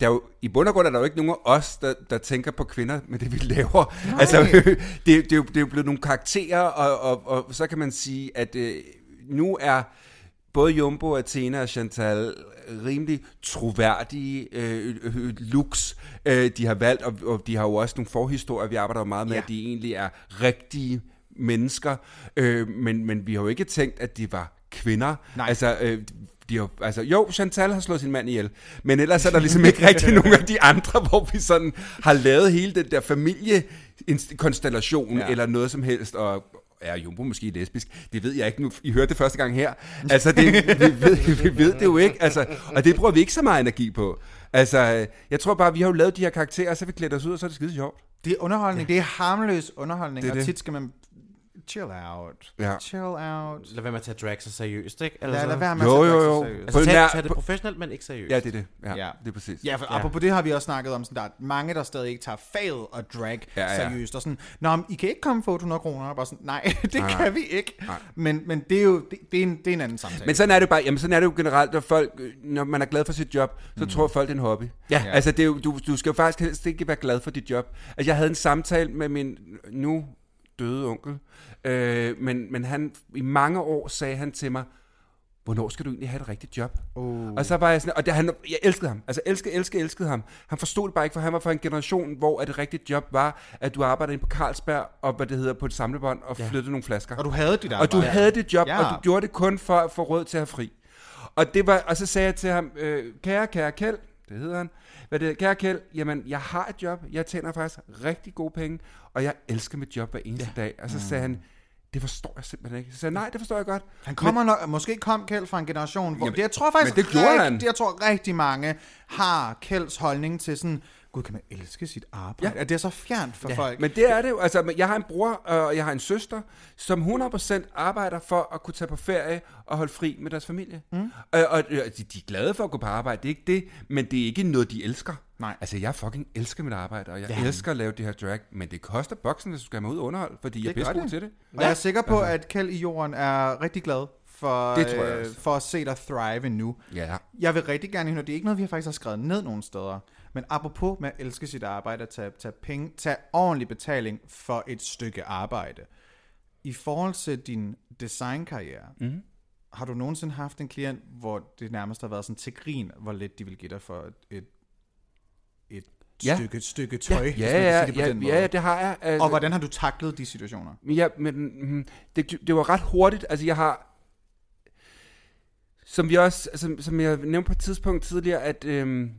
Der er jo, I bund og grund er der jo ikke nogen af os, der, der tænker på kvinder med det, vi laver. Nej. Altså, det, det, er jo, det er jo blevet nogle karakterer, og, og, og så kan man sige, at øh, nu er både Jumbo, Athena og Chantal rimelig troværdige øh, øh, looks, øh, de har valgt, og, og de har jo også nogle forhistorier, vi arbejder meget med, ja. at de egentlig er rigtige mennesker, øh, men, men vi har jo ikke tænkt, at de var kvinder. Nej. Altså, øh, de har, altså, jo, Chantal har slået sin mand ihjel, men ellers er der ligesom ikke rigtig nogen af de andre, hvor vi sådan har lavet hele den der familiekonstellation, Ja. ja. eller noget som helst, og er Jumbo måske lesbisk? Det ved jeg ikke nu. I hørte det første gang her. Altså, det, vi, ved, vi ved det jo ikke. Altså, og det bruger vi ikke så meget energi på. Altså, jeg tror bare, vi har jo lavet de her karakterer, og så vi klædt os ud, og så er det skide sjovt. Det er underholdning, det er harmløs underholdning, Det er og det. tit skal man chill out. Ja. Chill out. Lad være med at tage drag så seriøst, ikke? Lad, lad være med Jo, at tage jo, jo. seriøst. Altså, tag, tag det professionelt, men ikke seriøst. Ja, det er det. Ja, Ja. det er præcis. Ja, for Ja. apropos det har vi også snakket om, sådan, der er mange, der stadig ikke tager faget og drag Ja, ja. seriøst. Og sådan, Nå, men I kan ikke komme for 800 kroner. Og bare sådan, nej, det Nej, kan nej. vi ikke. Nej. Men, men det er jo det, det, er en, det er en anden samtale. Men sådan er det jo bare, jamen sådan er det jo generelt, at folk, når man er glad for sit job, så mm. tror folk, det er en hobby. Ja. Ja. Altså, det er jo, du, du skal jo faktisk helst ikke være glad for dit job. Altså, jeg havde en samtale med min nu døde onkel, øh, men, men han, i mange år sagde han til mig, hvornår skal du egentlig have et rigtigt job? oh. Og så var jeg sådan, og det, han, jeg elskede ham. Altså elskede, elskede, elskede ham. Han forstod det bare ikke, for han var fra en generation, hvor at et rigtigt job var, at du arbejdede inde på Carlsberg, og hvad det hedder, på et samlebånd, og ja. flyttede nogle flasker. Og du havde dit Og arbejde. du havde det job, ja. og du gjorde det kun for at få råd til at have fri. Og, det var, og så sagde jeg til ham, øh, kære, kære Kjeld, det hedder han, hvad det, kære Kjeld, jamen, jeg har et job, jeg tjener faktisk rigtig gode penge, og jeg elsker mit job hver eneste ja. dag. Og så sagde han, det forstår jeg simpelthen ikke. Så sagde nej, det forstår jeg godt. Han kommer nok, måske kom Kjeld fra en generation, hvor Jamen, det, jeg tror faktisk, men det gjorde rigt- han. Jeg tror rigtig mange har Kjelds holdning til sådan, gud, kan man elske sit arbejde? Ja. Ja. Er det så fjernt for ja. folk? Men det er det jo. Altså, jeg har en bror, og jeg har en søster, som 100% arbejder for at kunne tage på ferie og holde fri med deres familie. Mm. Og, og øh, de, de er glade for at gå på arbejde, det er ikke det, men det er ikke noget, de elsker. Nej. Altså, jeg fucking elsker mit arbejde, og jeg Ja. ja. elsker at lave det her drag, men det koster boksen, hvis du skal have mig ud og underhold, fordi jeg er Det pisse god det. til det. Og jeg er sikker på, at Kjeld i jorden er rigtig glad for, Det tror jeg øh, også. for at se dig thrive nu. Ja. Jeg vil rigtig gerne høre, det er ikke noget, vi faktisk har skrevet ned nogen steder. Men apropos med at elske sit arbejde, at tage, tage, penge, tage ordentlig betaling for et stykke arbejde. I forhold til din designkarriere, mm. har du nogensinde haft en klient, hvor det nærmest har været sådan til grin, hvor lidt de vil give dig for et, et, et Ja. stykke, stykke tøj, hvis man Ja, ja, sige det på ja, den måde. ja, det har jeg. Altså, Og hvordan har du taklet de situationer? Ja, men mm, det, det var ret hurtigt. Altså, jeg har... Som, vi også, altså, som jeg nævnte på et tidspunkt tidligere, at øhm,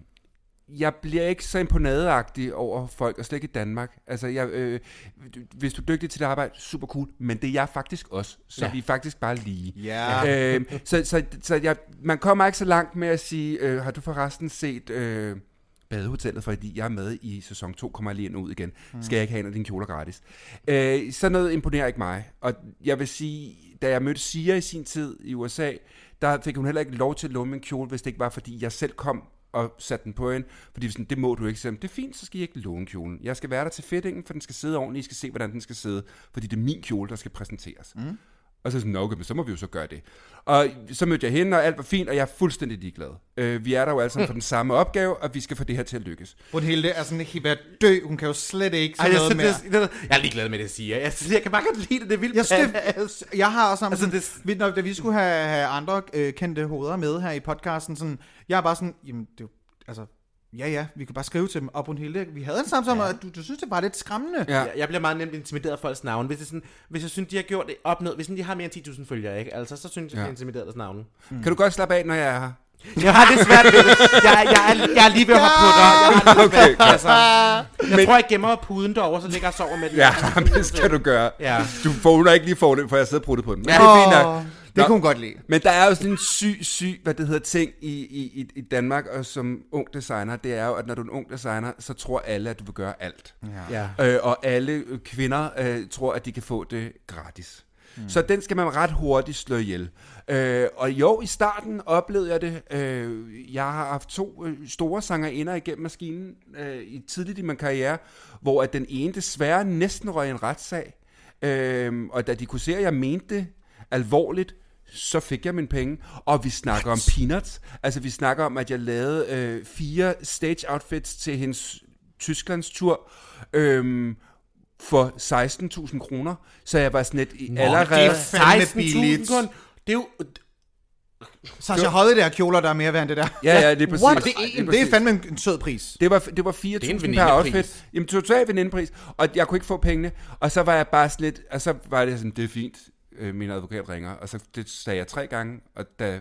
jeg bliver ikke så imponadagtig over folk, og slet ikke i Danmark. Altså, jeg, øh, hvis du er dygtig til det arbejde, super cool, men det er jeg faktisk også. Så Ja. vi er faktisk bare lige. Ja. Øh, så så, så jeg, man kommer ikke så langt med at sige, øh, har du forresten set øh, badehotellet, fordi jeg er med i sæson 2, kommer jeg lige ind og ud igen. Skal jeg ikke have en af dine kjoler gratis? Øh, sådan noget imponerer ikke mig. Og jeg vil sige, da jeg mødte Sia i sin tid i USA, der fik hun heller ikke lov til at låne min kjole, hvis det ikke var, fordi jeg selv kom og satte den på hende, fordi sådan, det må du ikke. Så, det er fint, så skal I ikke låne kjolen. Jeg skal være der til fittingen, for den skal sidde ordentligt. I skal se, hvordan den skal sidde, fordi det er min kjole, der skal præsenteres. Mm. Og så sådan, "Nå, okay, men så må vi jo så gøre det. Og så mødte jeg hende, og alt var fint, og jeg er fuldstændig ligeglad. Øh, vi er der jo alle sammen for den samme opgave, og vi skal få det her til at lykkes. Brunhilde er sådan helt ved at dø. Hun kan jo slet ikke Ej, sådan jeg, noget mere. det, det, jeg er ligeglad med det, siger jeg. Jeg, kan bare godt lide det, det er vildt. Jeg, synes, jeg har også Altså, altså, det... når, da vi skulle have, have andre øh, kendte hoveder med her i podcasten, sådan, jeg er bare sådan, jamen, det er altså, ja ja, vi kan bare skrive til dem, og Brunhilde, vi havde en samtale om, at du, du synes, det var lidt skræmmende. Ja. Jeg, jeg bliver meget nemt intimideret af folks navne. Hvis, det er sådan, hvis jeg synes, de har gjort det opnået, hvis sådan, de har mere end 10.000 følgere, ikke? Altså, så synes jeg, jeg Ja. bliver intimideret af deres navne. Kan du godt slappe af, når jeg er her? Jeg har det svært ved det. Jeg, jeg, er, jeg er lige ved at hoppe på dig. Jeg har det Okay, svært. Altså, jeg tror, jeg gemmer puden derovre, så ligger jeg og sover med den. Ja, det skal du gøre. Ja. Du får ikke lige for det, for jeg sidder og på den. Men det er fint nok. Nå. det kunne hun godt lide. Men der er jo sådan en syg, syg, hvad det hedder, ting i, i, i- Danmark, og som ung designer, det er jo, at når du er en ung designer, så tror alle, at du vil gøre alt. Ja. Øh, og alle øh, kvinder øh, tror, at de kan få det gratis. Mm. Så den skal man ret hurtigt slå ihjel. Øh, og jo, i starten oplevede jeg det. Øh, jeg har haft to øh, store sangerinder igennem maskinen øh, i tidligt i min karriere, hvor at den ene desværre næsten røg en retssag. Øh, og da de kunne se, at jeg mente det alvorligt, så fik jeg mine penge. Og vi snakker om peanuts. Altså, vi snakker om, at jeg lavede øh, fire stage outfits til hendes Tysklands tur. Øhm, for 16.000 kroner, så jeg var sådan lidt i allerede... det er fandme 16.000 billigt. kun. Det er jo... Sasha Hodde der kjoler, der er mere værd end det der. Ja, ja, det er præcis. What? Det, er, det er præcis. fandme en, en sød pris. Det var, det var 4.000 en per outfit. Jamen, totalt venindepris. Og jeg kunne ikke få pengene. Og så var jeg bare sådan lidt... Og så var det sådan, det er fint, øh, min advokat ringer. Og så det sagde jeg tre gange, og da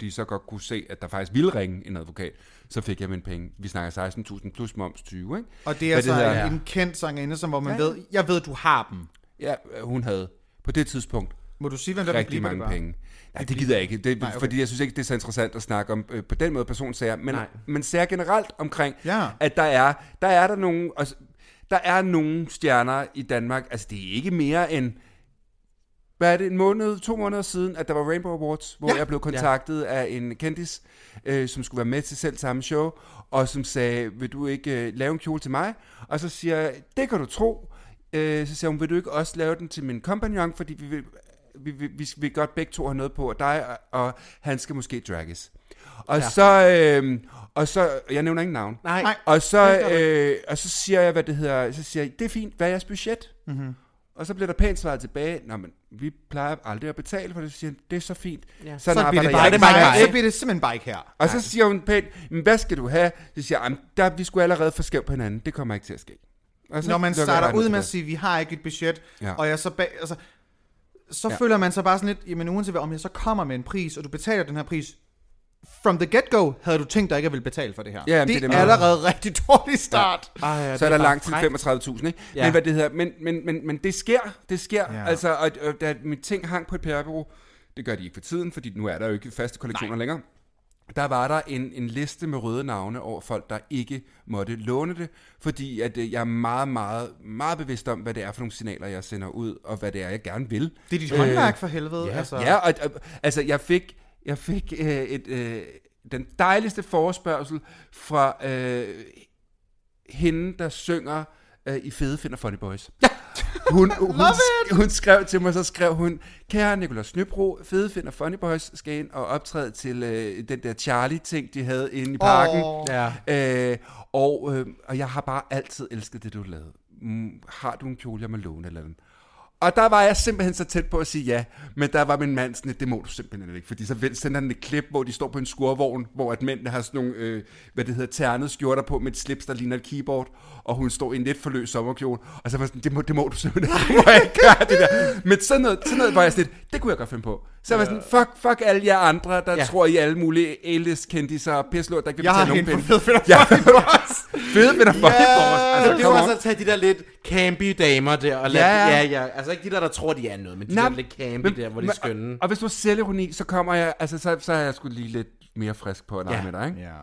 de så godt kunne se, at der faktisk ville ringe en advokat, så fik jeg mine penge. Vi snakker 16.000 plus moms 20, ikke? Og det er Hvad så hedder- en, en kendt sangerinde, som hvor man Ja, ja. ved, jeg ved, du har dem. Ja, hun havde på det tidspunkt Må du sige, hvem der rigtig blive mange det bare? penge. Nej, det gider jeg ikke, det, Nej, okay. fordi jeg synes ikke, det er så interessant at snakke om øh, på den måde personsager, men, Nej. men sager generelt omkring, Ja. at der er, der er der nogle, altså, der er nogle stjerner i Danmark, altså det er ikke mere end, hvad er det, en måned, to måneder siden, at der var Rainbow Awards, hvor Ja. jeg blev kontaktet ja. af en kendis, øh, som skulle være med til selv samme show, og som sagde, vil du ikke øh, lave en kjole til mig? Og så siger jeg, det kan du tro. Øh, så siger hun, vil du ikke også lave den til min kompagnon, fordi vi vil, vi, vi, vi vil godt begge to have noget på, og dig og, og han skal måske dragges. Og ja. så, øh, og så, jeg nævner ingen navn. Nej. Nej. Og så, øh, og så siger jeg, hvad det hedder, så siger jeg, det er fint, hvad er jeres budget? Mm-hmm. Og så bliver der pænt svaret tilbage, Nå, men vi plejer aldrig at betale for det, så siger han, det er så fint. Ja. Sådan Så bliver, det bare, jeg det ikke. bare, bare- så bliver det simpelthen bare ikke her. Og så siger hun pænt, men hvad skal du have? Så siger jeg, "Jamen, der, vi skulle allerede få skæv på hinanden, det kommer ikke til at ske. Og så Når man starter ud med at sige, vi har ikke et budget, Ja. og jeg så bag, altså, så Ja. føler man sig bare sådan lidt, jamen uanset hvad, om jeg så kommer med en pris, og du betaler den her pris, from the get-go havde du tænkt dig ikke at ville betale for det her. Ja, det, det er det, allerede rigtig dårlig start. Ej, ja, så er der til frækt. 35.000, ikke? Ja. Men hvad det hedder, men, men, men, men det sker, det sker. Ja. Ja. Altså, og, og da mit ting hang på et PR-bureau, det gør de ikke for tiden, fordi nu er der jo ikke faste kollektioner Nej. længere. Der var der en, en liste med røde navne over folk, der ikke måtte låne det, fordi at øh, jeg er meget, meget, meget bevidst om, hvad det er for nogle signaler, jeg sender ud, og hvad det er, jeg gerne vil. Det er dit håndværk for helvede. Ja, altså. ja og, og, altså jeg fik, jeg fik øh, et, øh, den dejligste forespørgsel fra øh, hende, der synger øh, i Fede Finder Funny Boys. Ja. Hun, hun, hun skrev til mig, så skrev hun, kære Nicolas Nybro, Fede Finder Funny Boys skal ind og optræde til øh, den der Charlie-ting, de havde inde i parken. Åh. Ja. Øh, og, øh, og jeg har bare altid elsket det, du lavede. Mm, har du en kjole, jeg må låne eller andet? Og der var jeg simpelthen så tæt på at sige ja, men der var min mand sådan, det må du simpelthen ikke, fordi så sender han et klip, hvor de står på en skurvogn, hvor at mændene har sådan nogle, øh, hvad det hedder, ternede skjorter på med et slips, der ligner et keyboard, og hun står i en lidt forløs sommerkjole, og så var jeg sådan, det må, det må du simpelthen ikke, må jeg ikke gøre det der. Men sådan noget, sådan noget var jeg sådan lidt, det kunne jeg godt finde på. Så jeg var sådan, fuck, fuck alle jer andre, der Ja. tror I alle mulige A-list kendiser og pisslort, der ikke vil Jeg har betale nogen hende på penge. Finder Ja. Funny Boys. Fede med dig fucking boss. Altså, Altså, det var så at tage de der lidt campy damer der, og lade, Ja, ja, ja. ja. Altså ikke de der, der tror, de er noget, men de Nej, der lidt campy der, hvor de er skønne. Og, og hvis du er selvironi, så kommer jeg, altså så, så er jeg sgu lige lidt mere frisk på at Ja. med dig, ikke? Ja,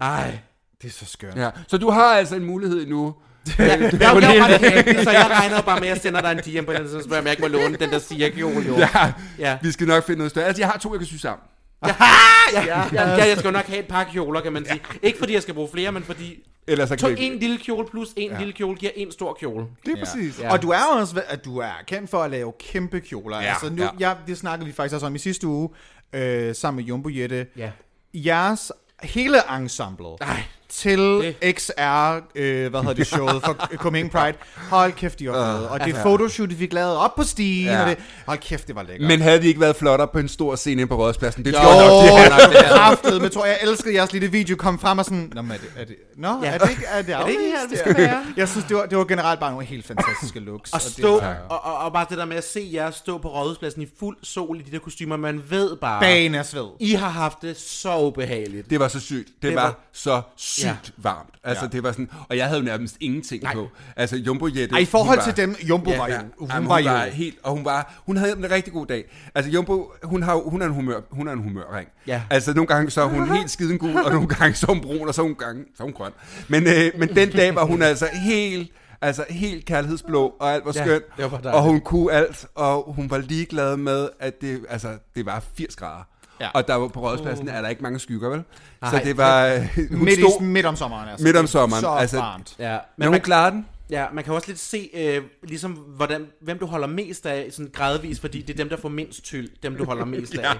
Ej. det er så skørt. Ja. Så du har altså en mulighed endnu. Ja, jeg, jeg, jeg, campy, så jeg regnede bare med, at jeg sender dig en DM på den, så spørger jeg, om jeg ikke må låne den der siger-kjole, jo. Ja, Ja. vi skal nok finde noget større. Altså, jeg har to, jeg kan sy sammen. Ja, ja, ja, jeg skal jo nok have et par kjoler, kan man sige. Ikke fordi jeg skal bruge flere, men fordi Ellers så to, kan en lille kjole plus en lille kjole giver en stor kjole. Det er Ja. præcis. Ja. Og du er jo også, at du er kendt for at lave kæmpe kjoler. Ja, altså nu, ja. ja. det snakkede vi faktisk også om i sidste uge, øh, sammen med Jumbo Jette. Ja. Jeres hele ensemble Nej. Til Det- XR, øh, hvad hedder det, showet for Coming Pride. Hold kæft, de var fede. Og det altså- fotoshoot, vi fik lavet op på stien, Ja. og det, hold kæft, det var lækkert. Men havde vi ikke været flottere på en stor scene inde på Rådspladsen? Det Jo, tror jeg nok, det er. det er. men tror jeg, jeg elskede jeres lille video, kom frem og sådan, Nå, men er det, er det, Nå, Ja. er det ikke, er det, Er det ikke her, vi skal være? Jeg synes, det var, det var generelt bare nogle helt fantastiske looks. Og det stå, var- og, og, og bare det der med at se jer stå på rådhuspladsen i fuld sol i de der kostymer, man ved bare, Bagen af sved. I har haft det så ubehageligt. Det var så sygt. Det, Det det var- var, så sygt Ja. varmt. Altså, Ja. det var sådan... Og jeg havde jo nærmest ingenting Nej. på. Altså, Jumbo Jette... Ej, i forhold hun til dem, Jumbo Ja, var jo, Ja, hun jamen, var jo, helt, og hun var, hun havde en rigtig god dag. Altså Jumbo, hun, har, hun er en humør, hun er en humørring. Ja. Altså nogle gange så er hun helt skiden gul, og nogle gange så er hun brun, og så nogle gange så er hun grøn. Men, øh, men den dag var hun altså helt, altså helt kærlighedsblå, og alt var Ja, skønt. var dejligt. og hun kunne alt, og hun var ligeglad med, at det, altså, det var 80 grader. Ja. Og der var på rådspladsen er der ikke mange skygger, vel? Nej. så det var, øh, hun midt, stod i, midt om sommeren. Altså. midt om sommeren. Så altså, varmt. Ja, men men hun man, klarede den. Ja, man kan også lidt se, øh, ligesom, hvordan, hvem du holder mest af, sådan gradvis, fordi det er dem, der får mindst tyld, dem du holder mest af. Ja,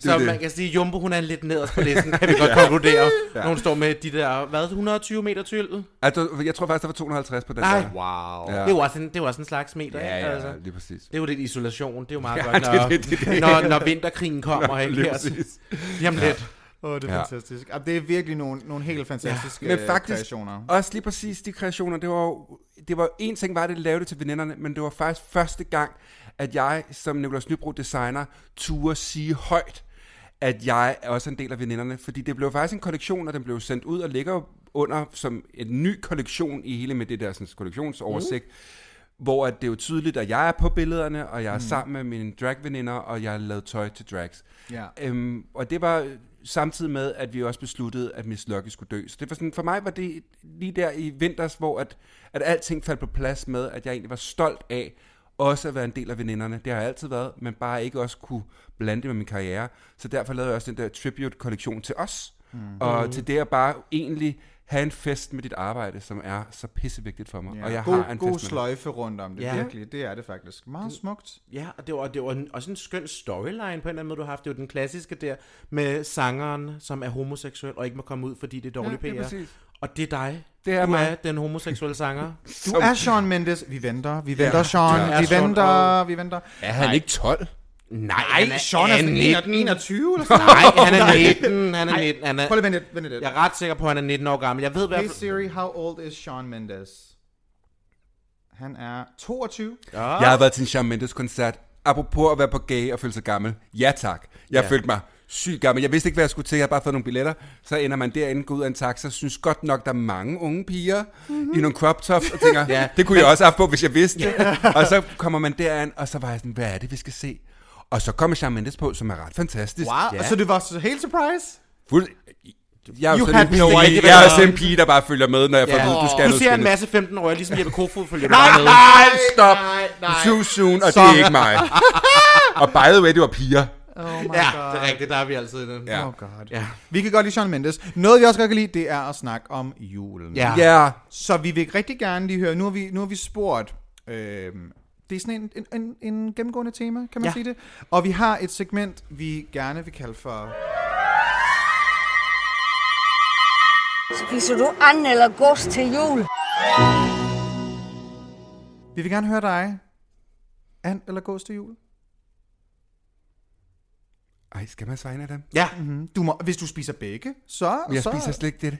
Så er det. man kan sige, Jumbo, hun er lidt nederst på listen, kan vi godt konkludere, når hun står med de der, hvad, 120 meter tyld? Altså, jeg tror faktisk, der var 250 på den Nej. der. Wow. Ja. Det er jo også en, det er jo også en slags meter, Ja, ikke? ja, Altså. lige præcis. Det er jo lidt isolation, det er jo meget Ja, godt, det- når, det- det- det- når, når vinterkrigen kommer, ikke? Lige Her, præcis. Jamen lidt. Åh, oh, det er Ja. fantastisk. Det er virkelig nogle, nogle helt fantastiske Men ja. faktisk- kreationer. Også lige præcis de kreationer, det var jo, det var en ting var, at det lavede det til veninderne, men det var faktisk første gang, at jeg som Nicolas Nybro designer turde sige højt, at jeg er også en del af veninderne, fordi det blev faktisk en kollektion, og den blev sendt ud og ligger under som en ny kollektion i hele med det der sådan, kollektionsoversigt, mm. hvor at det er jo tydeligt, at jeg er på billederne, og jeg er mm. sammen med mine dragveninder, og jeg har lavet tøj til drags. Ja. Øhm, og det var samtidig med, at vi også besluttede, at Miss Lucky skulle dø. Så det var sådan, for mig var det lige der i vinters, hvor at, at alting faldt på plads med, at jeg egentlig var stolt af også at være en del af veninderne. Det har jeg altid været, men bare ikke også kunne blande det med min karriere. Så derfor lavede jeg også den der tribute-kollektion til os. Mm. Og til det at bare egentlig have en fest med dit arbejde, som er så pissevigtigt for mig. Ja. Og jeg god, har en god fest med det. sløjfe rundt om det, Ja. virkelig. Det er det faktisk. Meget smukt. Ja, og det var, det var en, også en skøn storyline på en eller anden måde, du har haft. Det var den klassiske der med sangeren, som er homoseksuel og ikke må komme ud, fordi det er dårlig Ja, det er PR. Og det er dig. Det er du mig. er den homoseksuelle sanger. Du er Sean Mendes. Vi venter, vi venter, Sean. Ja, Vi Sean, venter, vi venter. Er han ikke 12? Nej, Nej, Sean er sådan 19. 21 eller sådan Nej, han er 19. Han er 19. Han er, Prøv lige at vente lidt, lidt. jeg er ret sikker på, at han er 19 år gammel. Jeg ved i hvert Hey. Siri, how old is Sean Mendes? Han er 22. Ja. Jeg har været til en Shawn Mendes koncert. Apropos at være på gay og føle sig gammel. Ja tak. Jeg Ja. følte mig sygt gammel. Jeg vidste ikke, hvad jeg skulle til. Jeg har bare fået nogle billetter. Så ender man derinde, går ud af en taxa, synes godt nok, der er mange unge piger mm-hmm. i nogle crop tops, og tænker, ja, det kunne jeg også have på, hvis jeg vidste det. og så kommer man derind, og så var jeg sådan, hvad er det, vi skal se? Og så kommer Shawn Mendes på, som er ret fantastisk. Wow, Ja. så det var så helt surprise? Fuld... Jeg er jo You sådan had en, no pige, idea. jeg er også en pige, der bare følger med, når jeg får Ja. at vide, du skal Du ser en masse 15-årige, ligesom Jeppe Kofod følger Nej, med. Nej, stop! Nej, nej. Too soon, og Så- det er ikke mig. og by the way, det var piger. Oh my Ja, god. det er rigtigt, der er vi altid i den. Ja. Oh god. Ja. Vi kan godt lide Shawn Mendes. Noget vi også godt kan lide, det er at snakke om julen. Ja. Ja, Så vi vil rigtig gerne lige høre, nu har vi, nu har vi spurgt, øh, det er sådan en, en, en, en gennemgående tema, kan man ja. Sige det? Og vi har et segment, vi gerne vil kalde for... Spiser du and eller gås til jul? Vi vil gerne høre dig. And eller gås til jul? Ej, skal man en af dem? Ja. Mm, Du må, hvis du spiser begge, så... Jeg så... spiser slet ikke det.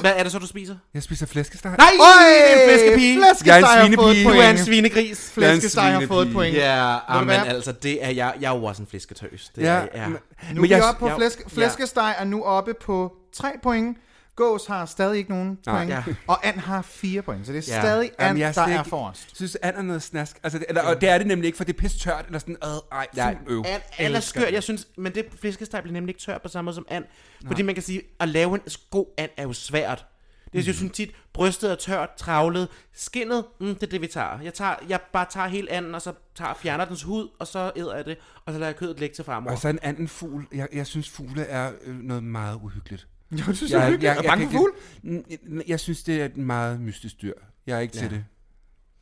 Hvad er det så, du spiser? Jeg spiser flæskesteg. Nej, Øj, flæskepige. Flæskesteg Jeg er en svinepige. Du er en svinegris. Flæskesteg har fået et point. Ja, amen, hvad? altså, det er jeg. Jeg er jo også en flæsketøs. Det Ja, er, ja. men- Nu Men er vi jeg- oppe på jeg- flæsk, ja. flæskesteg er nu oppe på 3 point. Gås har stadig ikke nogen Nej. point. Ja. Og And har 4 point. Så det er Ja. stadig And, Jamen, jeg er der er forrest. Jeg synes, and er noget snask. Altså, det, eller, og det er det nemlig ikke, for det er pisse tørt, eller sådan, øh, ej, Ja, øv. and, and er skør, jeg synes, men det flæskesteg bliver nemlig ikke tør på samme måde som and. Fordi man kan sige, at lave en god and er jo svært. Det er, jeg synes tit, brystet er tørt, travlet, skinnet, mm, det er det, vi tager. Jeg, tager. jeg bare tager hele anden, og så tager, fjerner dens hud, og så æder jeg det, og så lader jeg kødet ligge til fremover. Og så en anden fugl. Jeg, jeg synes, fugle er øh, noget meget uhyggeligt. Jo, du synes, Jeg, jeg, jeg, jeg, er bange for fugl? ikke- Mm, Jeg synes, det er et meget mystisk dyr. Jeg er ikke ja. til det.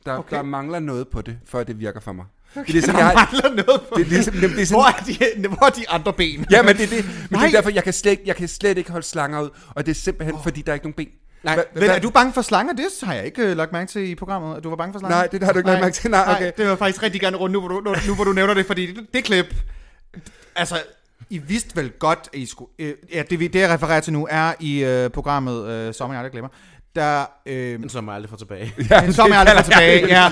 Der, Okay. der mangler noget på det, for at det virker for mig. Okay. Det er ligesom, jeg mangler noget på det er ligesom, det er sådan, Hvor er, de, hvor er de andre ben? Ja, men det er det. Men det Nej. er derfor, jeg kan, slet, jeg kan slet ikke holde slanger ud. Og det er simpelthen, oh. fordi der er ikke nogen ben. Nej, Hva- Men hva- er du bange for slanger? Det har jeg ikke øh, lagt mærke til i programmet, at du var bange for slanger. Nej, det har du ikke lagt mærke til. Nej, okay. det vil jeg faktisk rigtig gerne rundt, nu hvor du, nu, nu, hvor du nævner det, fordi det, det klip... Altså, I vidste vel godt, at I skulle... Øh, ja, det, vi- det jeg refererer til nu, er i øh, programmet øh, Sommer, jeg aldrig glemmer. Der, øh, Men som jeg aldrig får tilbage. en sommer, jeg aldrig får tilbage. Ja.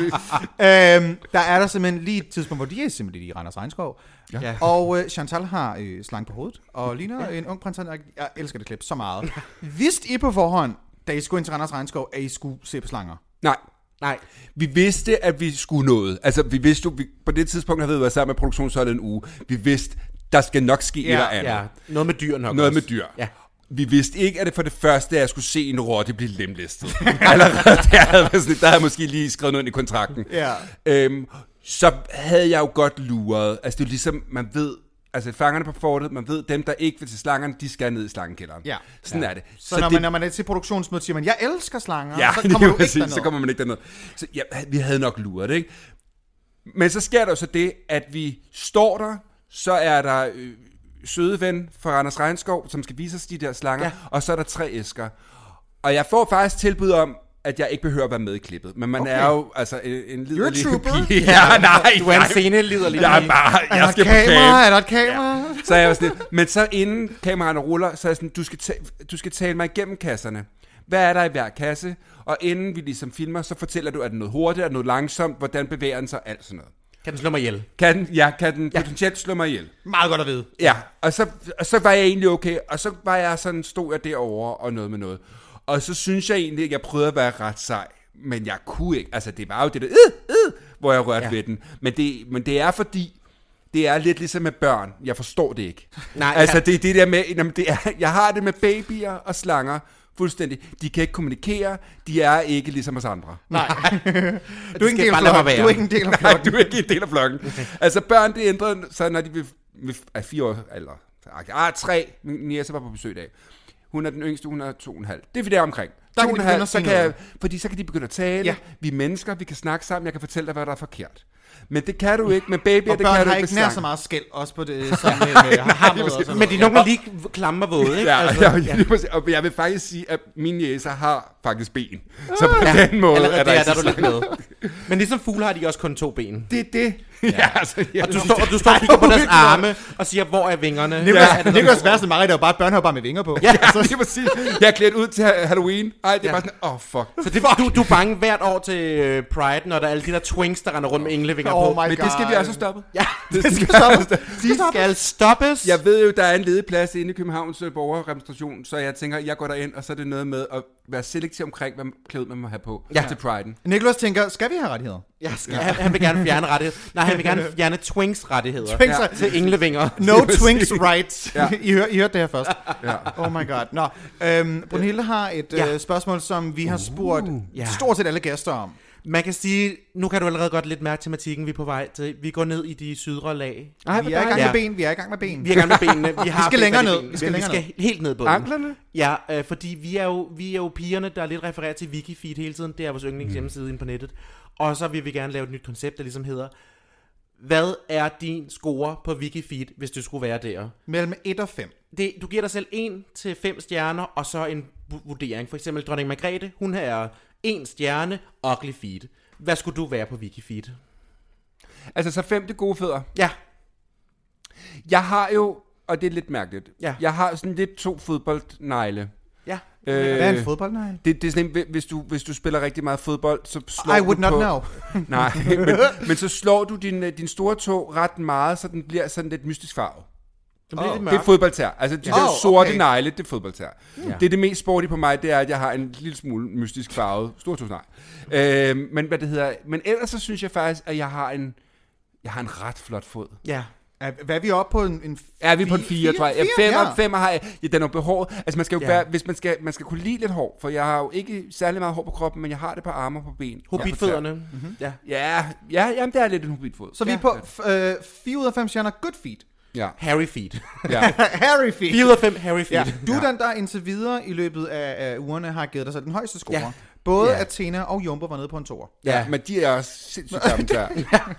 Ja. øhm, der er der simpelthen lige et tidspunkt, hvor de er simpelthen i Randers Regnskov. Ja. Ja. Og øh, Chantal har øh, slang på hovedet, og ligner en ung prins. Jeg, jeg elsker det klip så meget. Vidste I på forhånd, da I skulle ind til Randers Regnskov, at I skulle se på slanger? Nej. Nej, Vi vidste, at vi skulle noget. Altså, vi vidste jo, vi, på det tidspunkt havde vi været sammen med produktionsholdet en uge. Vi vidste, der skal nok ske Ja, et eller andet. ja. Noget med dyr nok Noget også. med dyr. Ja. Vi vidste ikke, at det for det første, at jeg skulle se en rotte blive lemlæstet. Allerede der havde, sådan, der havde jeg måske lige skrevet noget ind i kontrakten. Ja. Øhm, så havde jeg jo godt luret. Altså det er jo ligesom, man ved, altså fangerne på fortet, man ved, dem der ikke vil til slangerne, de skal ned i slangekælderen. Ja. Sådan er det. Så, så når, man, når man er til produktionsmøde, siger man, jeg elsker slanger, Ja, så kommer du ikke derned. så kommer man ikke derned. Så ja, vi havde nok luret, ikke? Men så sker der jo så det, at vi står der, så er der øh, søde ven fra Randers Regnskov, som skal vise os de der slanger, ja. Og så er der tre æsker. Og jeg får faktisk tilbud om, at jeg ikke behøver at være med i klippet. Men man Okay. er jo altså en, en liderlig pige. Ja, nej, Du er en nej. sceneliderlig Jeg er bare, Er jeg et skal på kamera? Er der et kamera? Ja. Så er jeg var sådan lidt, men så inden kameraerne ruller, så er jeg sådan, du skal, ta- du skal tale mig igennem kasserne. Hvad er der i hver kasse? Og inden vi ligesom filmer, så fortæller du, er det noget hurtigt, er det noget langsomt, hvordan bevæger den sig, alt sådan noget. Kan den slå mig ihjel? Kan den, ja, kan den ja. potentielt slå mig ihjel? Meget godt at vide. Ja, og så, og så var jeg egentlig okay, og så var jeg sådan, stod jeg derovre og noget med noget. Og så synes jeg egentlig, at jeg prøvede at være ret sej, men jeg kunne ikke. Altså, det var jo det der, øh, øh, hvor jeg rørte ja. Ved den. Men det, men det er fordi, det er lidt ligesom med børn. Jeg forstår det ikke. Nej, altså, ja. det er det der med, jamen, det er, jeg har det med babyer og slanger, fuldstændig. De kan ikke kommunikere, de er ikke ligesom os andre. Nej. du er ikke en del af. Du er ikke en del af Nej, flokken. du er ikke en del af flokken. altså børn, det ændrer sig, når de er fire år, eller ah, tre, niece var på besøg i dag. Hun er den yngste, hun er to og en halv. Det er vi der omkring. Der To kan de halv, så kan jeg, fordi så kan de begynde at tale. Ja. Vi er mennesker, vi kan snakke sammen, jeg kan fortælle dig, hvad der er forkert. Men det kan du ikke med babyer, Og det kan børn du har ikke ikke med nær så meget skæld, også på det, som med, med hammet og sådan noget. Men de er nogle gange lige klamme og våde, ikke? Ja, Altså, ja, ja. Og jeg vil faktisk sige, at mine jæser har faktisk ben. Så på ja, den måde er der der, ikke der er så du lidt med. Men ligesom fugle har de også kun to ben. Det er det. Ja, altså, jeg, Og du står, og du står og kigger på deres arme og siger, hvor er vingerne? Nicholas, Ja, det Nicholas værste mareridt er jo bare et børnehave bare med vinger på. Ja, altså, lige præcis. Jeg er klædt ud til Halloween. Ej, det er Ja. bare sådan, åh, oh, fuck. Så det, du, du er bange hvert år til øh, Pride, når der er alle de der twinks, der render rundt med englevinger Oh på. my Men det skal vi God. også have stoppet. Ja, Det skal de skal stoppes. Jeg ved jo, der er en ledig plads inde i Københavns øh, borgerrepræsentation, så jeg tænker, jeg går derind, og så er det noget med at være selektiv omkring, hvad klæde man må have på Ja. til priden. Nicholas tænker, skal vi have rettigheder? Jeg skal, han, han vil gerne fjerne rettigheder. Nej, han vil gerne fjerne Twinks rettigheder. Twinks ja. til englevinger. No twinks rights. Ja. I, hør, I hørte det her først. Ja. Oh my god. Nå, øhm, Brunhilde har et Ja. øh, spørgsmål, som vi har spurgt Ja. stort set alle gæster om. Man kan sige, nu kan du allerede godt lidt mærke tematikken, vi er på vej til. Vi går ned i de sydre lag. Ej, Vi er i gang Ja. med ben, vi er i gang med ben. Vi er i gang med benene. Vi, har skal fat længere ned. Vi skal vi længere skal helt ned på. Anklerne? Ja, øh, fordi vi er, jo, vi er jo pigerne, der lidt refererer til Wikifeed hele tiden. Det er vores yndlings hjemmeside inde på nettet. Og så vil vi gerne lave et nyt koncept, der ligesom hedder, hvad er din score på Wikifeed, hvis du skulle være der? Mellem 1 og 5. Det, du giver dig selv 1 til 5 stjerner, og så en vu- vurdering. For eksempel dronning Margrethe, hun er 1 stjerne, ugly feed. Hvad skulle du være på Wikifeed? Altså, så fem det gode fødder. Ja, Jeg har jo, og det er lidt mærkeligt, Ja. jeg har sådan lidt to fodboldnegle. Ja. Øh, Hvad er en fodboldnegl? Det, det er sådan en, hvis du, hvis du spiller rigtig meget fodbold, så slår I du would not på, know. Nej, men, men så slår du din, øh, din store tog ret meget, så den bliver sådan lidt mystisk farvet. Den bliver Åh, lidt Det er fodboldtær. Altså de Åh, der sorte okay. negle, det er fodboldtær. Ja. Det er det mest sporty på mig, det er, at jeg har en lille smule mystisk farvet stortogsnegl. Øh, men hvad det hedder, men ellers så synes jeg faktisk, at jeg har en, jeg har en ret flot fod. Ja. Er, hvad er vi oppe på? En, en Er vi på en fire- 4, tror jeg? Ja, fire? 5 Ja. og 5 har jeg. Ja, den er behåret. Altså man skal jo Ja. være, hvis man skal, man skal kunne lide lidt hår, for jeg har jo ikke særlig meget hår på kroppen, men jeg har det på arme og på ben. Hobbitfødderne. Ja, Mm-hmm. Ja. Ja, ja, jamen det er lidt en hobbitfod. Så vi ja. er på f- øh, 4 ud af 5 stjerner good feet. Ja, Harry feed. ja. Harry feet. 4 ud af 5 Harry feed. Ja, du er den, der indtil videre i løbet af, af ugerne har givet dig så den højeste score. Ja. Både Ja. Athena og Jumbo var nede på en toer. ja. men de er også sindssygt gamle der.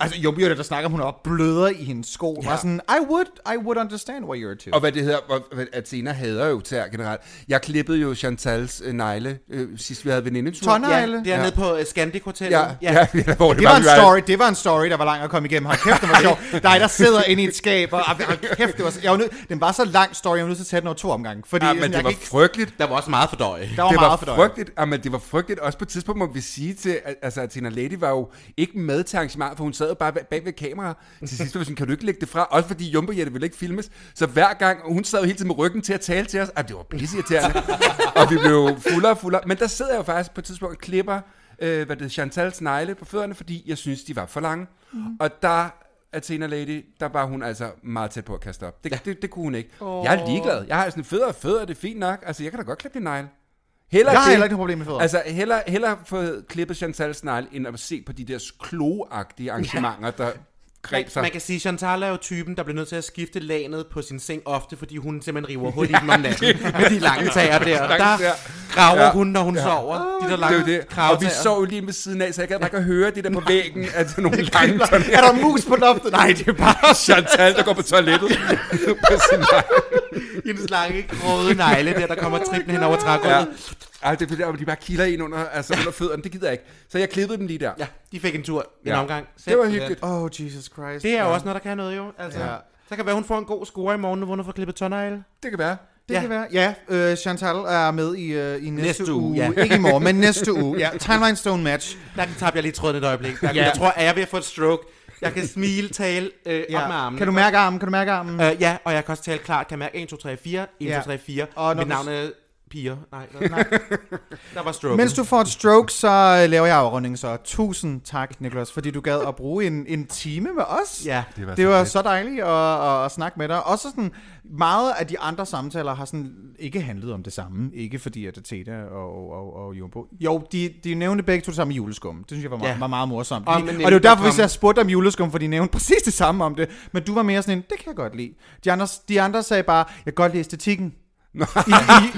Altså, Jumbo er det, der snakker, om hun er op bløder i hendes sko. Ja. Var sådan, I would, I would understand why you're two. Og hvad det hedder, hvad- Athena hader jo tær generelt. Jeg klippede jo Chantals øh, negle, øh, sidst vi havde venindetur. Tårne- Ja, det er Ja. nede på uh, Scandic Hotel. Ja, ja, ja, ja, hvor Det var en vi var- story, det var en story, der var lang at komme igennem. Hold kæft, det var sjovt. Dig, der sidder inde i et skab, og hold kæft, det var, jeg var nød, den var så lang story, jeg var nødt til at tage den over to omgange. Fordi Ja, sådan, men jeg det var ikke, frygteligt. Der var også meget for døje. der var det meget var frygteligt, ja, men det var frygteligt. Også på et tidspunkt må vi sige til, at- altså Athena Lady var jo ikke med til arrangementet, for hun sad jo bare bag- ved kamera. Til sidst var vi sådan, kan du ikke lægge det fra? Også fordi Jumbo Jette ville ikke filmes. Så hver gang, hun sad jo hele tiden med ryggen til at tale til os. Ej, det var pisseirriterende. og vi blev fuldere og fuldere. Men der sidder jeg jo faktisk på et tidspunkt og klipper, øh, hvad det er, Chantals negle på fødderne, fordi jeg synes, de var for lange. Mm. Og der Athena Lady, der var hun altså meget tæt på at kaste op. Det, ja. det, det kunne hun ikke. Oh. Jeg er ligeglad. Jeg har sådan fødder og fødder, det er fint nok. Altså, jeg kan da godt klippe din negle. Heller Jeg har det, heller ikke noget problem med fødder. Altså, hellere, hellere få klippet Chantal Snarl, end at se på de der kloagtige arrangementer, der greb Man, sig. man kan sige, Chantal er jo typen, der bliver nødt til at skifte lanet på sin seng ofte, fordi hun simpelthen river hul i den om natten med de lange tager der. Der graver Ja. hun, når hun sover. De der det lange er jo det. Og vi sov jo lige ved siden af, så jeg kan bare høre det der på væggen, at der er nogle lange sådan er der mus på loftet? Nej, det er bare... Chantal, der går på toilettet. på sin. Hendes lange, gråde negle der, der kommer trippende hen over trægulvet. ja. Ej, det er fordi, at de bare kilder ind under, altså under fødderne. Det gider jeg ikke. Så jeg klippede dem lige der. Ja, de fik en tur, en Ja. omgang. Det var hyggeligt. Oh, Jesus Christ. Det er jo også noget, der kan noget jo. Altså, Ja. ja. Så kan være, hun får en god score i morgen, nu hvor hun har fået klippet tårnegle. Det kan være. Det Ja. kan være. Ja, øh, Chantal er med i, øh, i næste, Næste uge. uge, ja. Ikke i morgen, men næste uge. Ja, Timeline Stone match. Der tabte jeg lige tråden et øjeblik. Der, Ja. ja. Jeg tror, at jeg er ved at få et stroke. Jeg kan smile, tale øh, ja. op med armen. Kan du mærke armen? Kan du mærke armen? Øh, ja, og jeg kan også tale klart. Kan mærke 1, 2, 3, 4. 1, Ja. 2, 3, 4. Og Mit navn er Piger. Nej, nej. der var stroke. Mens du får et stroke, så øh, laver jeg afrunding så. Tusind tak, Niklas, fordi du gad at bruge en, en time med os. Ja. Det var, Det var så dejligt at, at, at snakke med dig. Også sådan, meget af de andre samtaler har sådan ikke handlet om det samme. Ikke fordi, at Teta og, og, og Jumbo... Jo, de, de nævnte begge to det samme juleskum. Det synes jeg var, meget, Ja. var meget morsomt. Og Og, det er jo derfor, hvis jeg spurgte om juleskum, for de nævnte præcis det samme om det. Men du var mere sådan en, det kan jeg godt lide. De andre, de andre sagde bare, jeg kan godt lide æstetikken. Nå. I,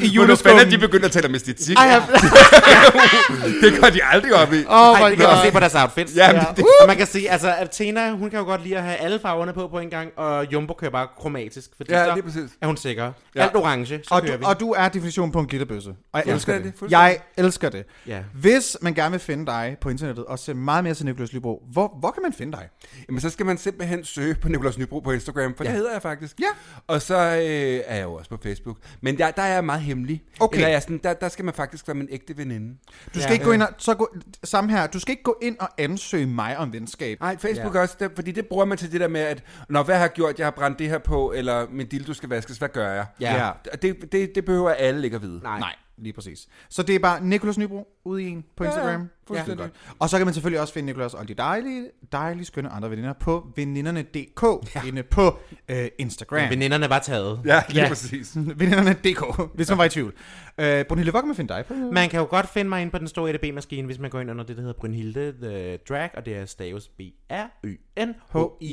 i, i Men nu spændende, at de begynder at tale om æstetik. Det går de aldrig op i. oh Ej, kan også se på deres outfits. Ja, Ja. Ja. det, Og man kan sige, altså Athena, hun kan jo godt lide at have alle farverne på på en gang, og Jumbo kører bare kromatisk, fordi ja, så præcis. er hun sikker. Ja. Ja. Alt orange, så Og kører du, vi. og du er definitionen på en glitterbøsse. Og jeg elsker Fuldstændig, det. fuldstændig. Jeg elsker det. Ja. Hvis man gerne vil finde dig på internettet og se meget mere til Nicolas Lybro, hvor, hvor kan man finde dig? Jamen, så skal man simpelthen søge på Nicolas Nybro på Instagram, for ja. det hedder jeg faktisk. Ja. Og så øh, er jeg jo også på Facebook. Men der, der er jeg meget hemmelig. Okay. Eller jeg er sådan, der, der skal man faktisk være min ægte veninde. Du skal Ja. ikke gå ind og, så gå, samme her, du skal ikke gå ind og ansøge mig om venskab. Nej, Facebook ja. også, der, fordi det bruger man til det der med, at når hvad har jeg gjort, jeg har brændt det her på, eller min dildo skal vaskes, hvad gør jeg? Ja. Og Det, det, det behøver alle ikke at vide. Nej. Nej, lige præcis. Så det er bare Nikolas Nybro ude i en på Instagram. ja, fuldstændig. Og så kan man selvfølgelig også finde Nikolas og de dejlige, dejlige, skønne andre veninder på veninderne.dk ja. inde på øh, Instagram. Veninderne var taget. Ja, lige Ja. ja. præcis. veninderne.dk, hvis man var i tvivl. Øh, Brunhilde, hvor kan man finde dig på? Man kan jo godt finde mig ind på den store EDB-maskine, hvis man går ind under det, der hedder Brynhilde The Drag, og det er staves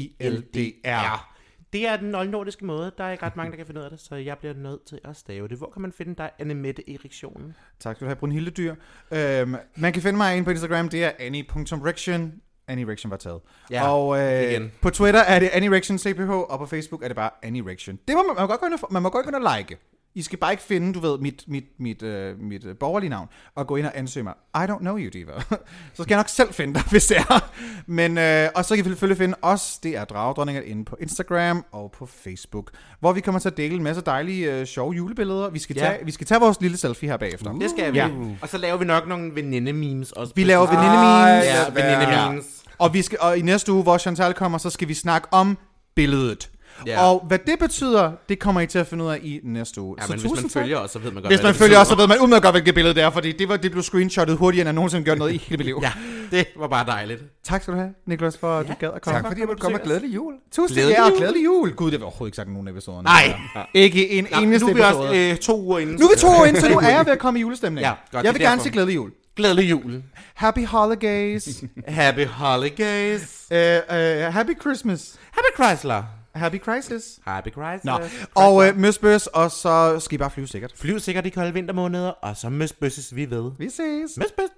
B-R-Y-N-H-I-L-D-R. Det er den oldnordiske måde. Der er ikke ret mange, der kan finde ud af det, så jeg bliver nødt til at stave det. Hvor kan man finde dig, Annemette Eriktionen? Tak skal du have, Brunhilde Dyr. Øhm, man kan finde mig inde på Instagram, det er annie.rection. Annie Rection var taget. Ja, og øh, igen. på Twitter er det Annie Rection CPH, og på Facebook er det bare Annie Rection. Det må man, man, må godt gå ind og, man må godt gå ind og like. I skal bare ikke finde, du ved, mit, mit, mit, øh, mit øh, borgerlige navn, og gå ind og ansøge mig. I don't know you, Diva. så skal jeg nok selv finde dig, hvis det er. Men, øh, og så kan vi selvfølgelig finde os, det er Dragdronninger, inde på Instagram og på Facebook, hvor vi kommer til at dele en masse dejlige, øh, sjove julebilleder. Vi skal, Ja. tage, vi skal tage vores lille selfie her bagefter. Det skal vi. Ja. Og så laver vi nok nogle veninde-memes også. Vi laver veninde-memes. Ja, veninde-memes. Og, vi skal, og i næste uge, hvor Chantal kommer, så skal vi snakke om billedet. Ja. Og hvad det betyder, det kommer I til at finde ud af i næste uge. Ja, men hvis man tak. følger os, så ved man godt, Hvis man det følger os, så ved man umiddelbart godt, hvilket billede det er, fordi det, var, det blev screenshottet hurtigere, end jeg nogensinde har gjort noget i hele mit liv. Ja, det var bare dejligt. Tak skal du have, Niklas, for at du gad at komme. Tak fordi jeg måtte komme og glædelig jul. Tusind Glædelig ja, jul. glædelig jul. Gud, det var overhovedet ikke sagt nogen af episoderne. Nej. Ikke en Nå, eneste nu er vi episode. også øh, to uger inden. nu er vi to år ind, så nu er jeg ved at komme i julestemning. Ja, godt, jeg vil gerne sige glædelig jul. Glædelig jul. Happy holidays. Happy holidays. uh, uh, happy Christmas. Happy Chrysler. Happy Crisis. Happy Crisis. Nå. Og øh, møsbøs, og så skal I bare flyve sikkert. Flyv sikkert i kolde vintermåneder, og så møsbøsses vi ved. Vi ses. Møsbøs.